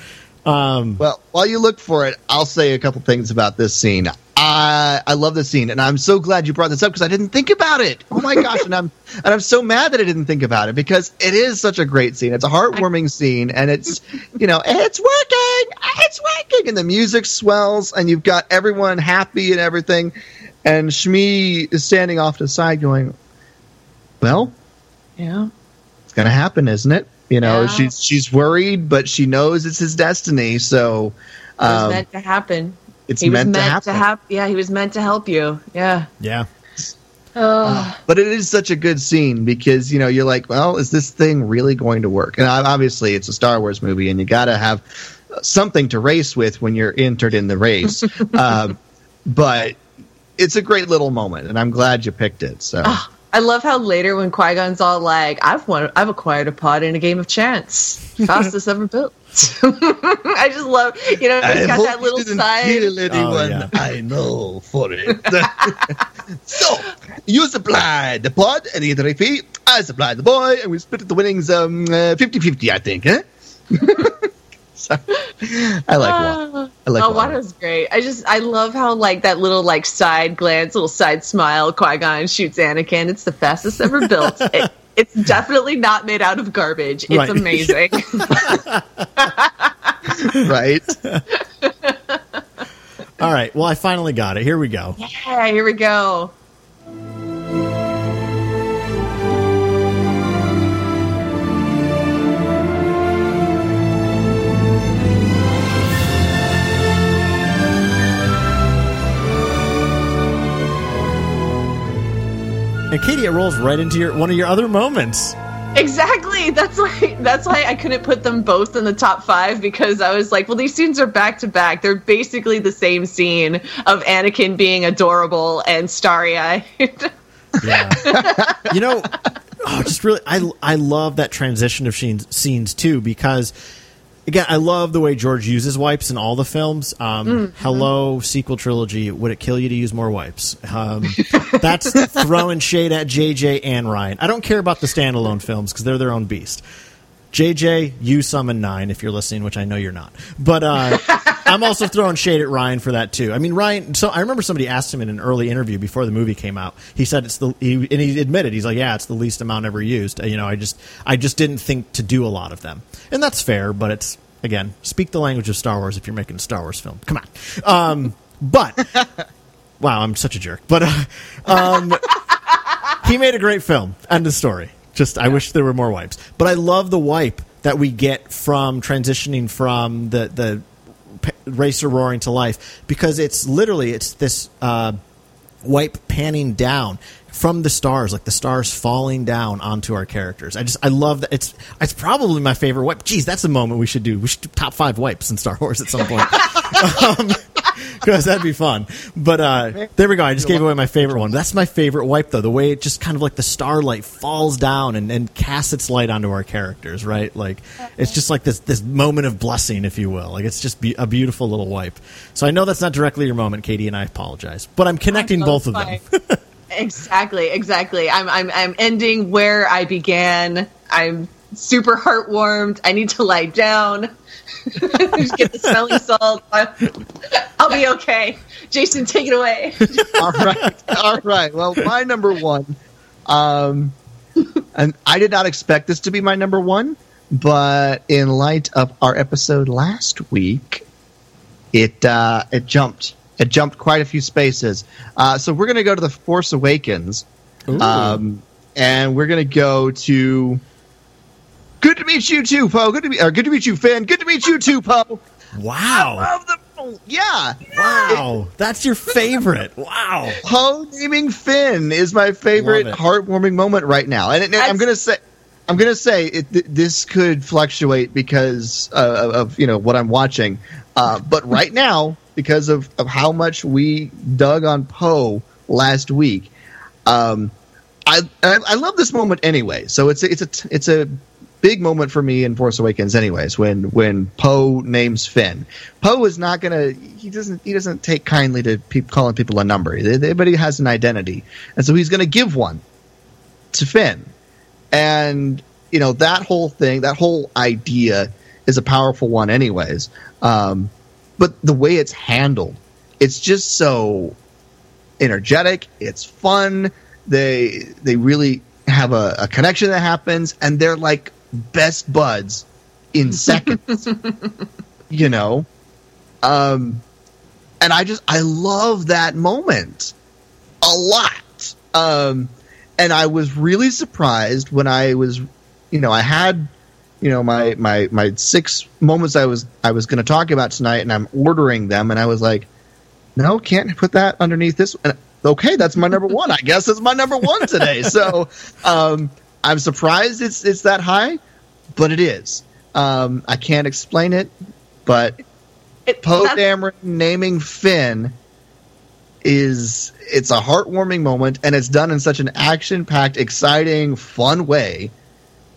Um, Well, while you look for it, I'll say a couple things about this scene. I I love this scene, and I'm so glad you brought this up because I didn't think about it. Oh my gosh, and I'm and I'm so mad that I didn't think about it because it is such a great scene. It's a heartwarming scene, and it's you know it's working, it's working, and the music swells, and you've got everyone happy and everything, and Shmi is standing off to the side going, "Well, Yeah. it's gonna happen, isn't it?" You know, Yeah. she's she's worried, but she knows it's his destiny, so. It was um, meant to happen. it's he was meant, meant to happen. hap- Yeah, he was meant to help you. Yeah. yeah. Oh, but it is such a good scene because you know you're like, well, is this thing really going to work? And obviously, it's a Star Wars movie, and you got to have something to race with when you're entered in the race. um, but it's a great little moment, and I'm glad you picked it. So I love how later when Qui Gon's all like, "I've won, I've acquired a pod in a game of chance, fastest ever built." I just love, you know, he's got that little side. anyone yeah. I know for it. so you supply the pod and the entry fee. I supply the boy, and we split the winnings um uh, 50-50, I think. Huh? So, I like one. Ah. I like oh. Watto's great. I just I love how like that little like side glance, little side smile. Qui Gon shoots Anakin. It's the fastest ever built. It, it's definitely not made out of garbage. It's Right. amazing. right? All right. Well, I finally got it. Here we go. Yeah, here we go. And Katie, it rolls right into your one of your other moments. Exactly. That's why. That's why I couldn't put them both in the top five because I was like, well, these scenes are back to back. They're basically the same scene of Anakin being adorable and starry eyed. Yeah. you know, oh, just really, I I love that transition of scenes scenes too because. Again, I love the way George uses wipes in all the films. Um, Hello, sequel trilogy. Would it kill you to use more wipes? Um, that's throwing shade at JJ and Rian. I don't care about the standalone films because they're their own beast. JJ, you summon nine if you're listening, which I know you're not. But uh, I'm also throwing shade at Rian for that too. I mean, Rian. So I remember somebody asked him in an early interview before the movie came out. He said it's the he, and he admitted he's like, yeah, it's the least amount ever used. You know, I just I just didn't think to do a lot of them, and that's fair. But it's again, speak the language of Star Wars if you're making a Star Wars film. Come on. Um, but wow, I'm such a jerk. But uh, um, he made a great film. End of story. Just I wish there were more wipes. But I love the wipe that we get from transitioning from the the racer roaring to life because it's literally it's this uh, wipe panning down from the stars, like the stars falling down onto our characters. I just I love that. It's it's probably my favorite wipe. Geez, that's a moment we should do. We should do top five wipes in Star Wars at some point. um, because that'd be fun. But uh, there we go. I just gave away my favorite one. That's my favorite wipe, though. The way it just kind of like the starlight falls down and, and casts its light onto our characters, right? Like it's just like this this moment of blessing, if you will. Like it's just be- a beautiful little wipe. So I know that's not directly your moment, Katie, and I apologize. But I'm connecting No, both of them. exactly, exactly. I'm, I'm, I'm ending where I began. I'm super heartwarmed. I need to lie down. Just get the smelling salt. I'll be okay. Jason, take it away. all right, all right. Well, my number one, um, and I did not expect this to be my number one, but in light of our episode last week, it uh, it jumped. It jumped quite a few spaces. Uh, so we're going to go to the Force Awakens, um, and we're going to go to. Good to meet you too, Poe. Good to meet, or good to meet you, Finn. Good to meet you too, Poe. wow. Love the yeah. Wow. That's your favorite. Wow. Poe naming Finn is my favorite heartwarming moment right now, and, and I'm gonna say, I'm gonna say it, th- this could fluctuate because uh, of you know what I'm watching, uh, but right now because of, of how much we dug on Poe last week, um, I, I I love this moment anyway. So it's a, it's a t- it's a big moment for me in Force Awakens, anyways. When when Poe names Finn, Poe is not gonna he doesn't he doesn't take kindly to peop calling people a number. Everybody has an identity, and so he's gonna give one to Finn, and you know that whole thing, that whole idea is a powerful one, anyways. Um, but the way it's handled, it's just so energetic. It's fun. They they really have a, a connection that happens, and they're like best buds in seconds. you know, um, and I just I love that moment a lot. Um, and I was really surprised when I was, you know, I had, you know, my my my six moments I was I was going to talk about tonight, and I'm ordering them, and I was like, no, can't put that underneath this. And, okay, that's my number one. I guess it's my number one today. So um, I'm surprised it's it's that high, but it is. Um, I can't explain it, but It- Poe Dameron naming Finn is it's a heartwarming moment, and it's done in such an action-packed, exciting, fun way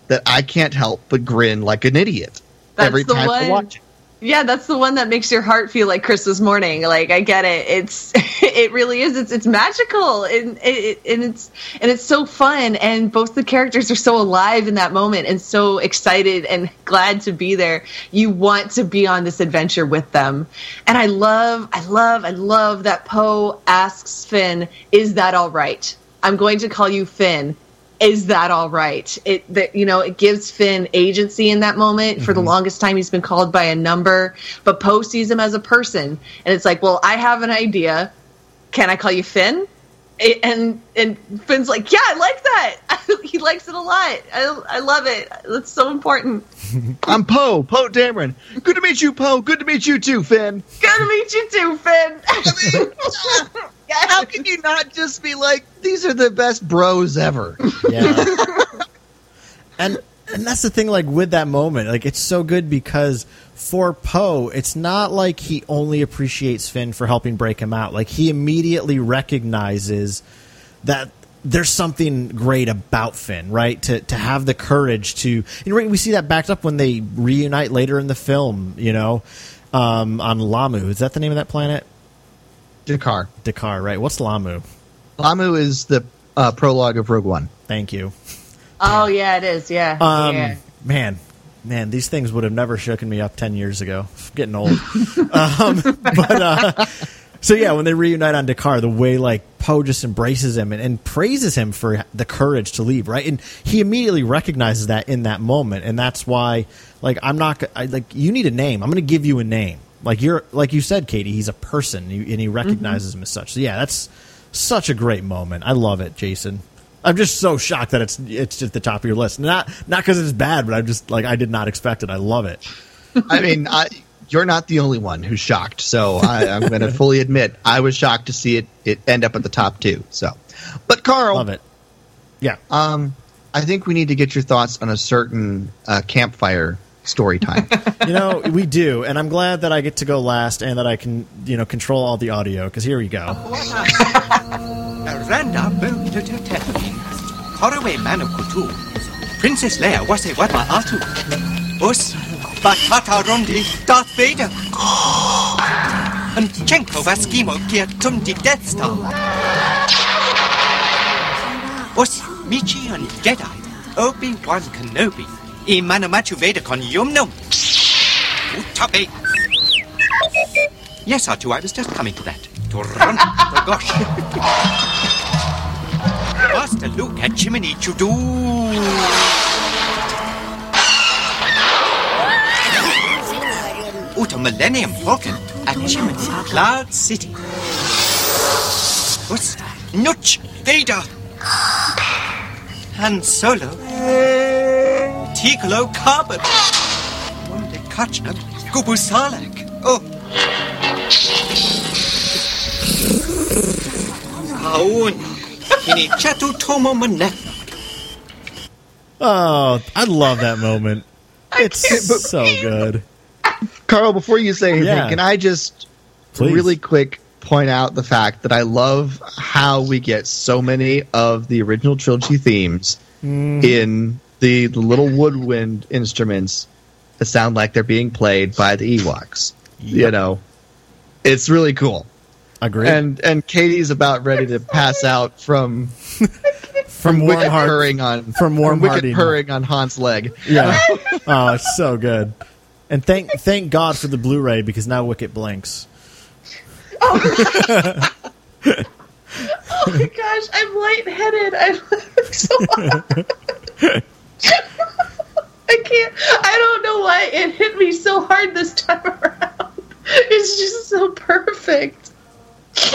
that I can't help but grin like an idiot every time I one- watch it. Yeah, that's the one that makes your heart feel like Christmas morning. Like I get it. It's it really is. It's it's magical and it, and it's and it's so fun. And both the characters are so alive in that moment and so excited and glad to be there. You want to be on this adventure with them. And I love, I love, I love that Poe asks Finn, "Is that all right? I'm going to call you Finn." Is that all right? It that you know it gives Finn agency in that moment. For the mm-hmm. longest time, he's been called by a number, but Poe sees him as a person, and it's like, well, I have an idea. Can I call you Finn? And and Finn's like, yeah, I like that. he likes it a lot. I I love it. It's so important. I'm Poe, Poe Dameron. Good to meet you, Poe. Good to meet you too, Finn. Good to meet you too, Finn. How can you not just be like, these are the best bros ever? Yeah. and and that's the thing like with that moment, like it's so good because for Poe, it's not like he only appreciates Finn for helping break him out. Like he immediately recognizes that there's something great about Finn, right? To to have the courage to and we see that backed up when they reunite later in the film, you know, um, on Lamu. Is that the name of that planet? Jakku. Jakku, right? What's Lamu? Lamu is the uh, prologue of Rogue One. Thank you. oh yeah, it is. Yeah. Um, yeah. Man, man, these things would have never shooken me up ten years ago. Getting old. um, but uh, so yeah, when they reunite on Jakku, the way like Poe just embraces him and, and praises him for the courage to leave, right? And he immediately recognizes that in that moment, and that's why, like, I'm not g- I, like you need a name. I'm going to give you a name. Like you're like you said, Katie. He's a person, and he, and he recognizes him as such. So yeah, that's such a great moment. I love it, Jason. I'm just so shocked that it's it's at the top of your list. Not not because it's bad, but I'm just like I did not expect it. I love it. I mean, I, you're not the only one who's shocked. So I, I'm going to fully admit I was shocked to see it it end up at the top too. So, but Carl, Love it. Yeah. um, I think we need to get your thoughts on a certain uh, campfire story time. you know we do, and I'm glad that I get to go last and that I can you know control all the audio because here we go. Aranda moved to Tatooine. Faraway man of Kutu. Princess Leia was a Wama Atu. Us, Batata Rondi, Darth Vader. And Chenko Vaskimo Kiatum di Death Star. Us, Michi and Jedi. Obi-Wan Kenobi. Imanamachu Vader con Yumnum. Utabe. Yes, R2, I was just coming to that. To run the gosh. Master Luke at Chimney Chudu. Uta Millennium Falcon at Chimney Cloud City. What's Nutch Vader? Han Solo. Ticolo Carbon. Wanda Kachna Gubu Salak. Oh. Kaun. Kini Chatu Tomo Manek. Oh, I love that moment. It's so good. Carl, before you say anything, Yeah. can I just Please. really quick point out the fact that I love how we get so many of the original trilogy themes Mm. in the, the little woodwind instruments that sound like they're being played by the Ewoks. You know, it's really cool. Agree. And and Katie's about ready to pass out from from warm wicked heart, purring on from warm wicked purring on Han's leg. Yeah. oh, it's so good. And thank thank God for the Blu-ray because now Wicket blinks. Oh my oh gosh, I'm lightheaded. I'm so I can't. I don't know why it hit me so hard this time around. It's just so perfect.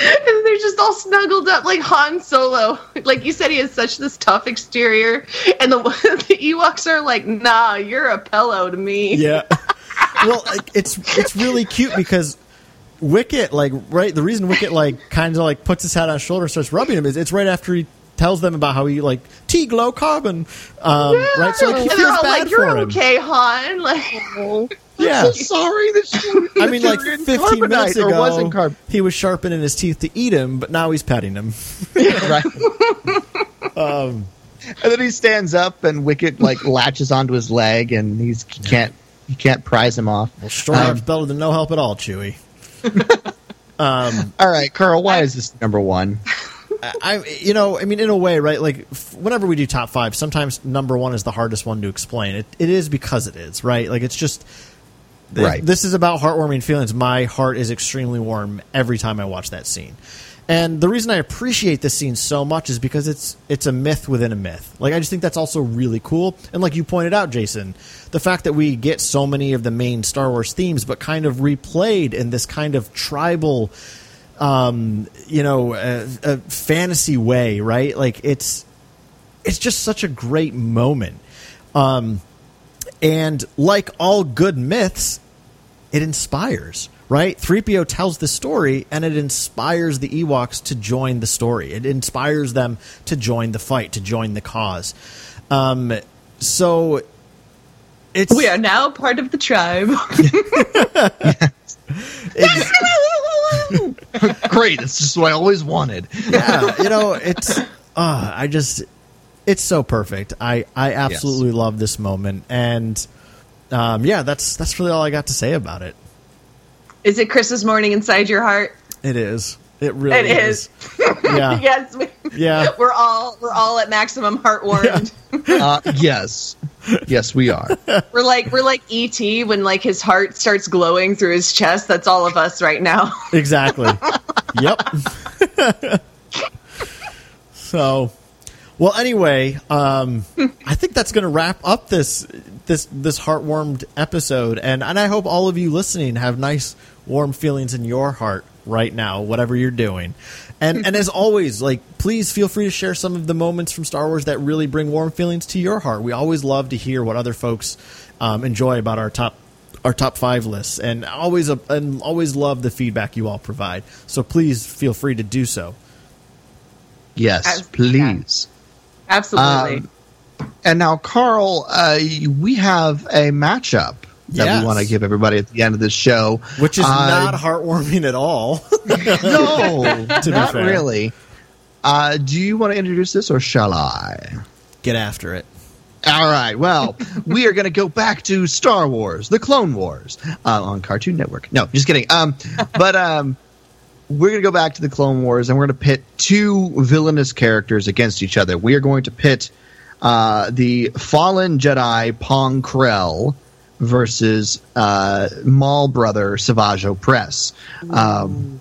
and they're just all snuggled up like Han Solo. Like you said, he has such this tough exterior, and the the Ewoks are like, "Nah, you're a pillow to me." Yeah. well, it's it's really cute because Wicket, like, right, the reason Wicket like kind of like puts his hat on his shoulder, and starts rubbing him is it's right after he tells them about how he like T glow carbon, um, right? So like he and they're feels bad like, "You're for him. okay, Han." Like, Yeah. I'm so sorry that you. I mean, like that you're in 15 minutes ago, wasn't carb- he was sharpening his teeth to eat him, but now he's petting him. right. and then he stands up, and Wicket like latches onto his leg, and he's he can't he can't prise him off. Well, short arm's better than no help at all, Chewie. um, All right, Carl, why is this number one? I, you know, I mean, in a way, right? Like, f- whenever we do top five, sometimes number one is the hardest one to explain. It, it is because it is, right? Like, it's just, th- Right. This is about heartwarming feelings. My heart is extremely warm every time I watch that scene, And the reason I appreciate this scene so much is because it's it's a myth within a myth. Like I just think that's also really cool. And like you pointed out, Jason, the fact that we get so many of the main Star Wars themes, but kind of replayed in this kind of tribal, um, you know, a, uh, fantasy way, right? Like it's it's just such a great moment. Um, and like all good myths, it inspires, right? 3PO tells the story and it inspires the Ewoks to join the story. It inspires them to join the fight, to join the cause. Um, so it's We are now part of the tribe. Great. That's just what I always wanted. yeah, you know, it's uh, I just it's so perfect. I I absolutely love this moment and um, yeah, that's that's really all I got to say about it. Is it Christmas morning inside your heart? It is. It really is. Yeah. yes. We, Yeah. We're all we're all at maximum heart warmed. Uh, yes. Yes, we are. We're like we're like ET when like his heart starts glowing through his chest. That's all of us right now. Exactly. yep. so, well, anyway, um, I think that's going to wrap up this this this heartwarmed episode, and and I hope all of you listening have nice warm feelings in your heart right now, whatever you're doing. And and as always, like please feel free to share some of the moments from Star Wars that really bring warm feelings to your heart. We always love to hear what other folks um, enjoy about our top our top five lists, and always uh, and always love the feedback you all provide. So please feel free to do so. Yes, As- please. Absolutely. Um, And now, Carl, uh, we have a matchup that Yes. we want to give everybody at the end of this show, Which is Uh, not heartwarming at all. no, not really. Uh, do you want to introduce this, or shall I? Get after it. All right. Well, we are going to go back to Star Wars, the Clone Wars, uh, on Cartoon Network. No, just kidding. Um, but um, we're going to go back to the Clone Wars, and we're going to pit two villainous characters against each other. We are going to pit uh, the fallen Jedi Pong Krell versus uh, Maul brother Savage Opress. Um,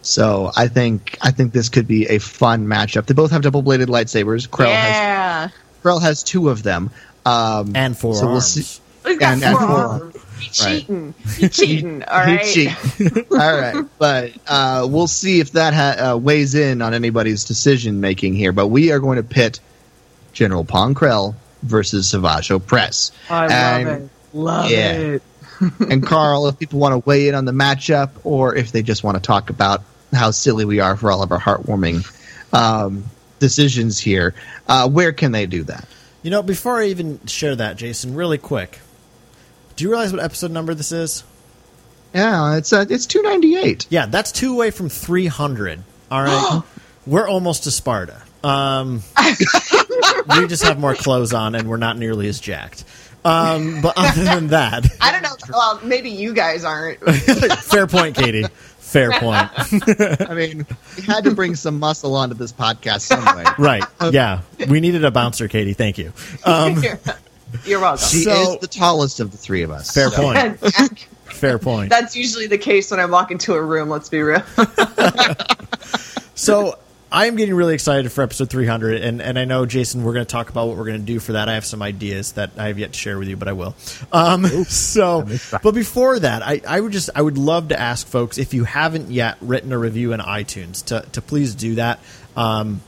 so I think I think this could be a fun matchup. They both have double bladed lightsabers. Krell has yeah. Krell has two of them. Um, And four so we'll see- He's got And- and four four arms. He cheating. He cheating. All He right. cheat. All right, but uh, we'll see if that ha- uh, weighs in on anybody's decision making here. But we are going to pit General Pong Krell versus Savage Opress. I love And- it. Love yeah. it. and Carl, if people want to weigh in on the matchup, or if they just want to talk about how silly we are for all of our heartwarming um, decisions here, uh, where can they do that? You know, before I even share that, Jason, really quick, do you realize what episode number this is? Yeah, it's uh, it's two ninety eight. Yeah, that's two away from 300. All right. we're almost to Sparta. Um, we just have more clothes on and we're not nearly as jacked. Um, but other than that, I don't know. Well, maybe you guys aren't. fair point, Katie. Fair point. I mean, we had to bring some muscle onto this podcast some way. right. Yeah. We needed a bouncer, Katie. Thank you. Um, You're, you're welcome. She So- is the tallest of the three of us. fair So- point. Fair point. that's usually the case when I walk into a room. Let's be real. So I am getting really excited for episode 300, and, and I know Jason, we're going to talk about what we're going to do for that. I have some ideas that I have yet to share with you, but I will. Um, so, but before that, I, I would just I would love to ask folks if you haven't yet written a review in iTunes to to please do that. Um,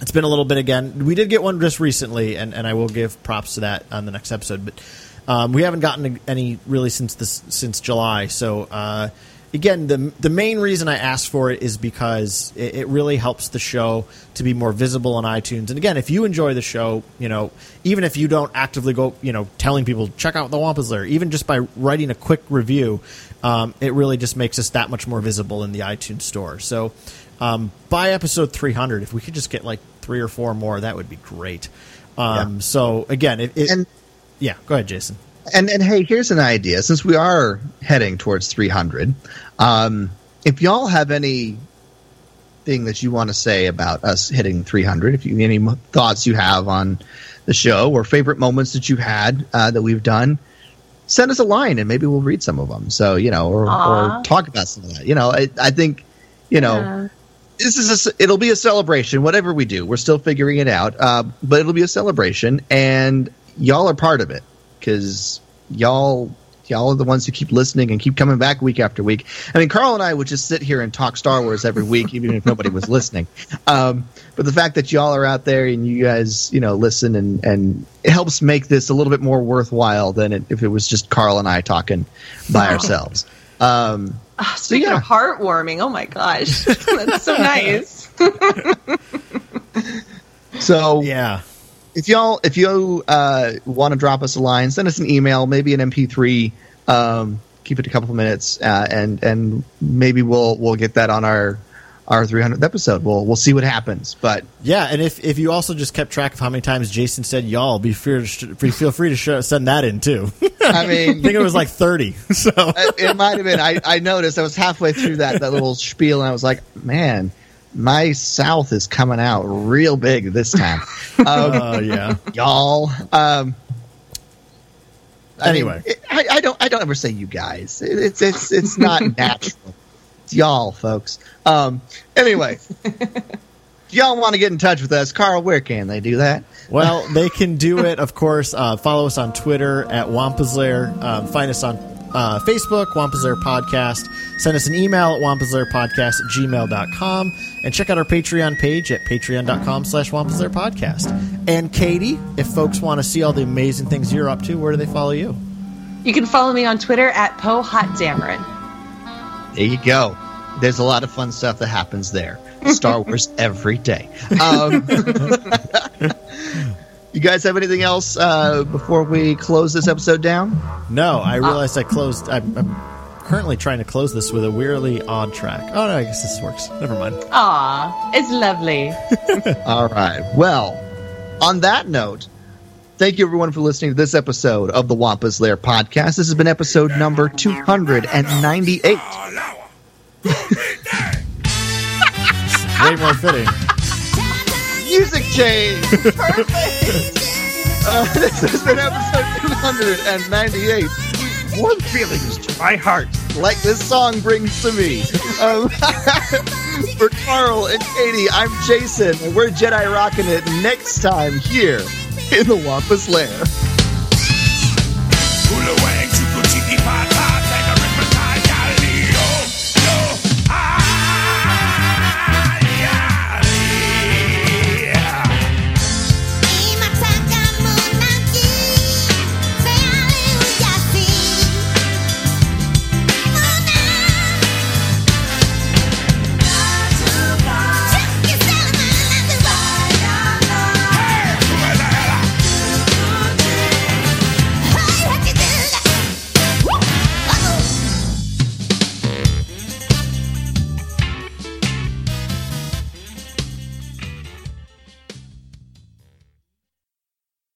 it's been a little bit again. We did get one just recently, and, and I will give props to that on the next episode. But um, we haven't gotten any really since this since July. So uh, again, the the main reason I asked for it is because it, it really helps the show to be more visible on iTunes. And again, if you enjoy the show, you know, even if you don't actively go, you know, telling people check out the Wampa's Lair, even just by writing a quick review, um, it really just makes us that much more visible in the iTunes store. So um, by episode 300, if we could just get like three or four more, that would be great. Um, So again, it, it, And yeah, go ahead, Jason. And and hey, here's an idea. Since we are heading towards 300, um, if y'all have any thing that you want to say about us hitting 300, if you any thoughts you have on the show or favorite moments that you had uh, that we've done, send us a line and maybe we'll read some of them. So you know, or, or talk about some of that. You know, I, I think you know. Yeah. this is a, it'll be a celebration. Whatever we do, we're still figuring it out. Uh, but it'll be a celebration, and y'all are part of it because y'all y'all are the ones who keep listening and keep coming back week after week. I mean, Carl and I would just sit here and talk Star Wars every week, even if nobody was listening. Um, but the fact that y'all are out there and you guys, you know, listen and and it helps make this a little bit more worthwhile than it, if it was just Carl and I talking by ourselves. Um, Ah, Speaking yeah. of heartwarming, oh my gosh, that's so nice. so Yeah. If y'all if you uh, want to drop us a line, send us an email, maybe an MP3. Um, keep it a couple of minutes, uh, and and maybe we'll we'll get that on our our 300th episode. We'll we'll see what happens. But Yeah, and if, if you also just kept track of how many times Jason said y'all, be free to, feel free to show, send that in too. I mean, I think it was like 30. So it it might have been. I, I noticed I was halfway through that that little spiel, and I was like, man. My South is coming out real big this time, um, uh, yeah. y'all. Um, I mean, Anyway. it- I, I don't. I don't ever say you guys. It- It's it's it's not natural. It's y'all, folks. Um. Anyway, y'all want to get in touch with us, Carl? Where can they do that? Well, they can do it, of course. Uh, follow us on Twitter at Wampaslair. Um, find us on uh, Facebook, Wampaslair Podcast. Send us an email at wampaslairpodcast at gmail.com. And check out our Patreon page at patreon.com slash Wampaslair Podcast. And Katie, if folks want to see all the amazing things you're up to, where do they follow you? You can follow me on Twitter at Poe Hot Dameron. There you go. There's a lot of fun stuff that happens there. Star Wars every day. Um, you guys have anything else uh, before we close this episode down? No, I realized I closed. I'm, I'm currently trying to close this with a weirdly odd track. Oh, no, I guess this works. Never mind. Aw, it's lovely. All right. Well, on that note, thank you everyone for listening to this episode of the Wampa's Lair podcast. This has been episode number 298. Way more fitting music change. Perfect. Uh, this has been episode 298. Warm feelings to my heart, like this song brings to me. Um, for Carl and Katie, I'm Jason, and we're Jedi rocking it next time here in the Wampa's Lair.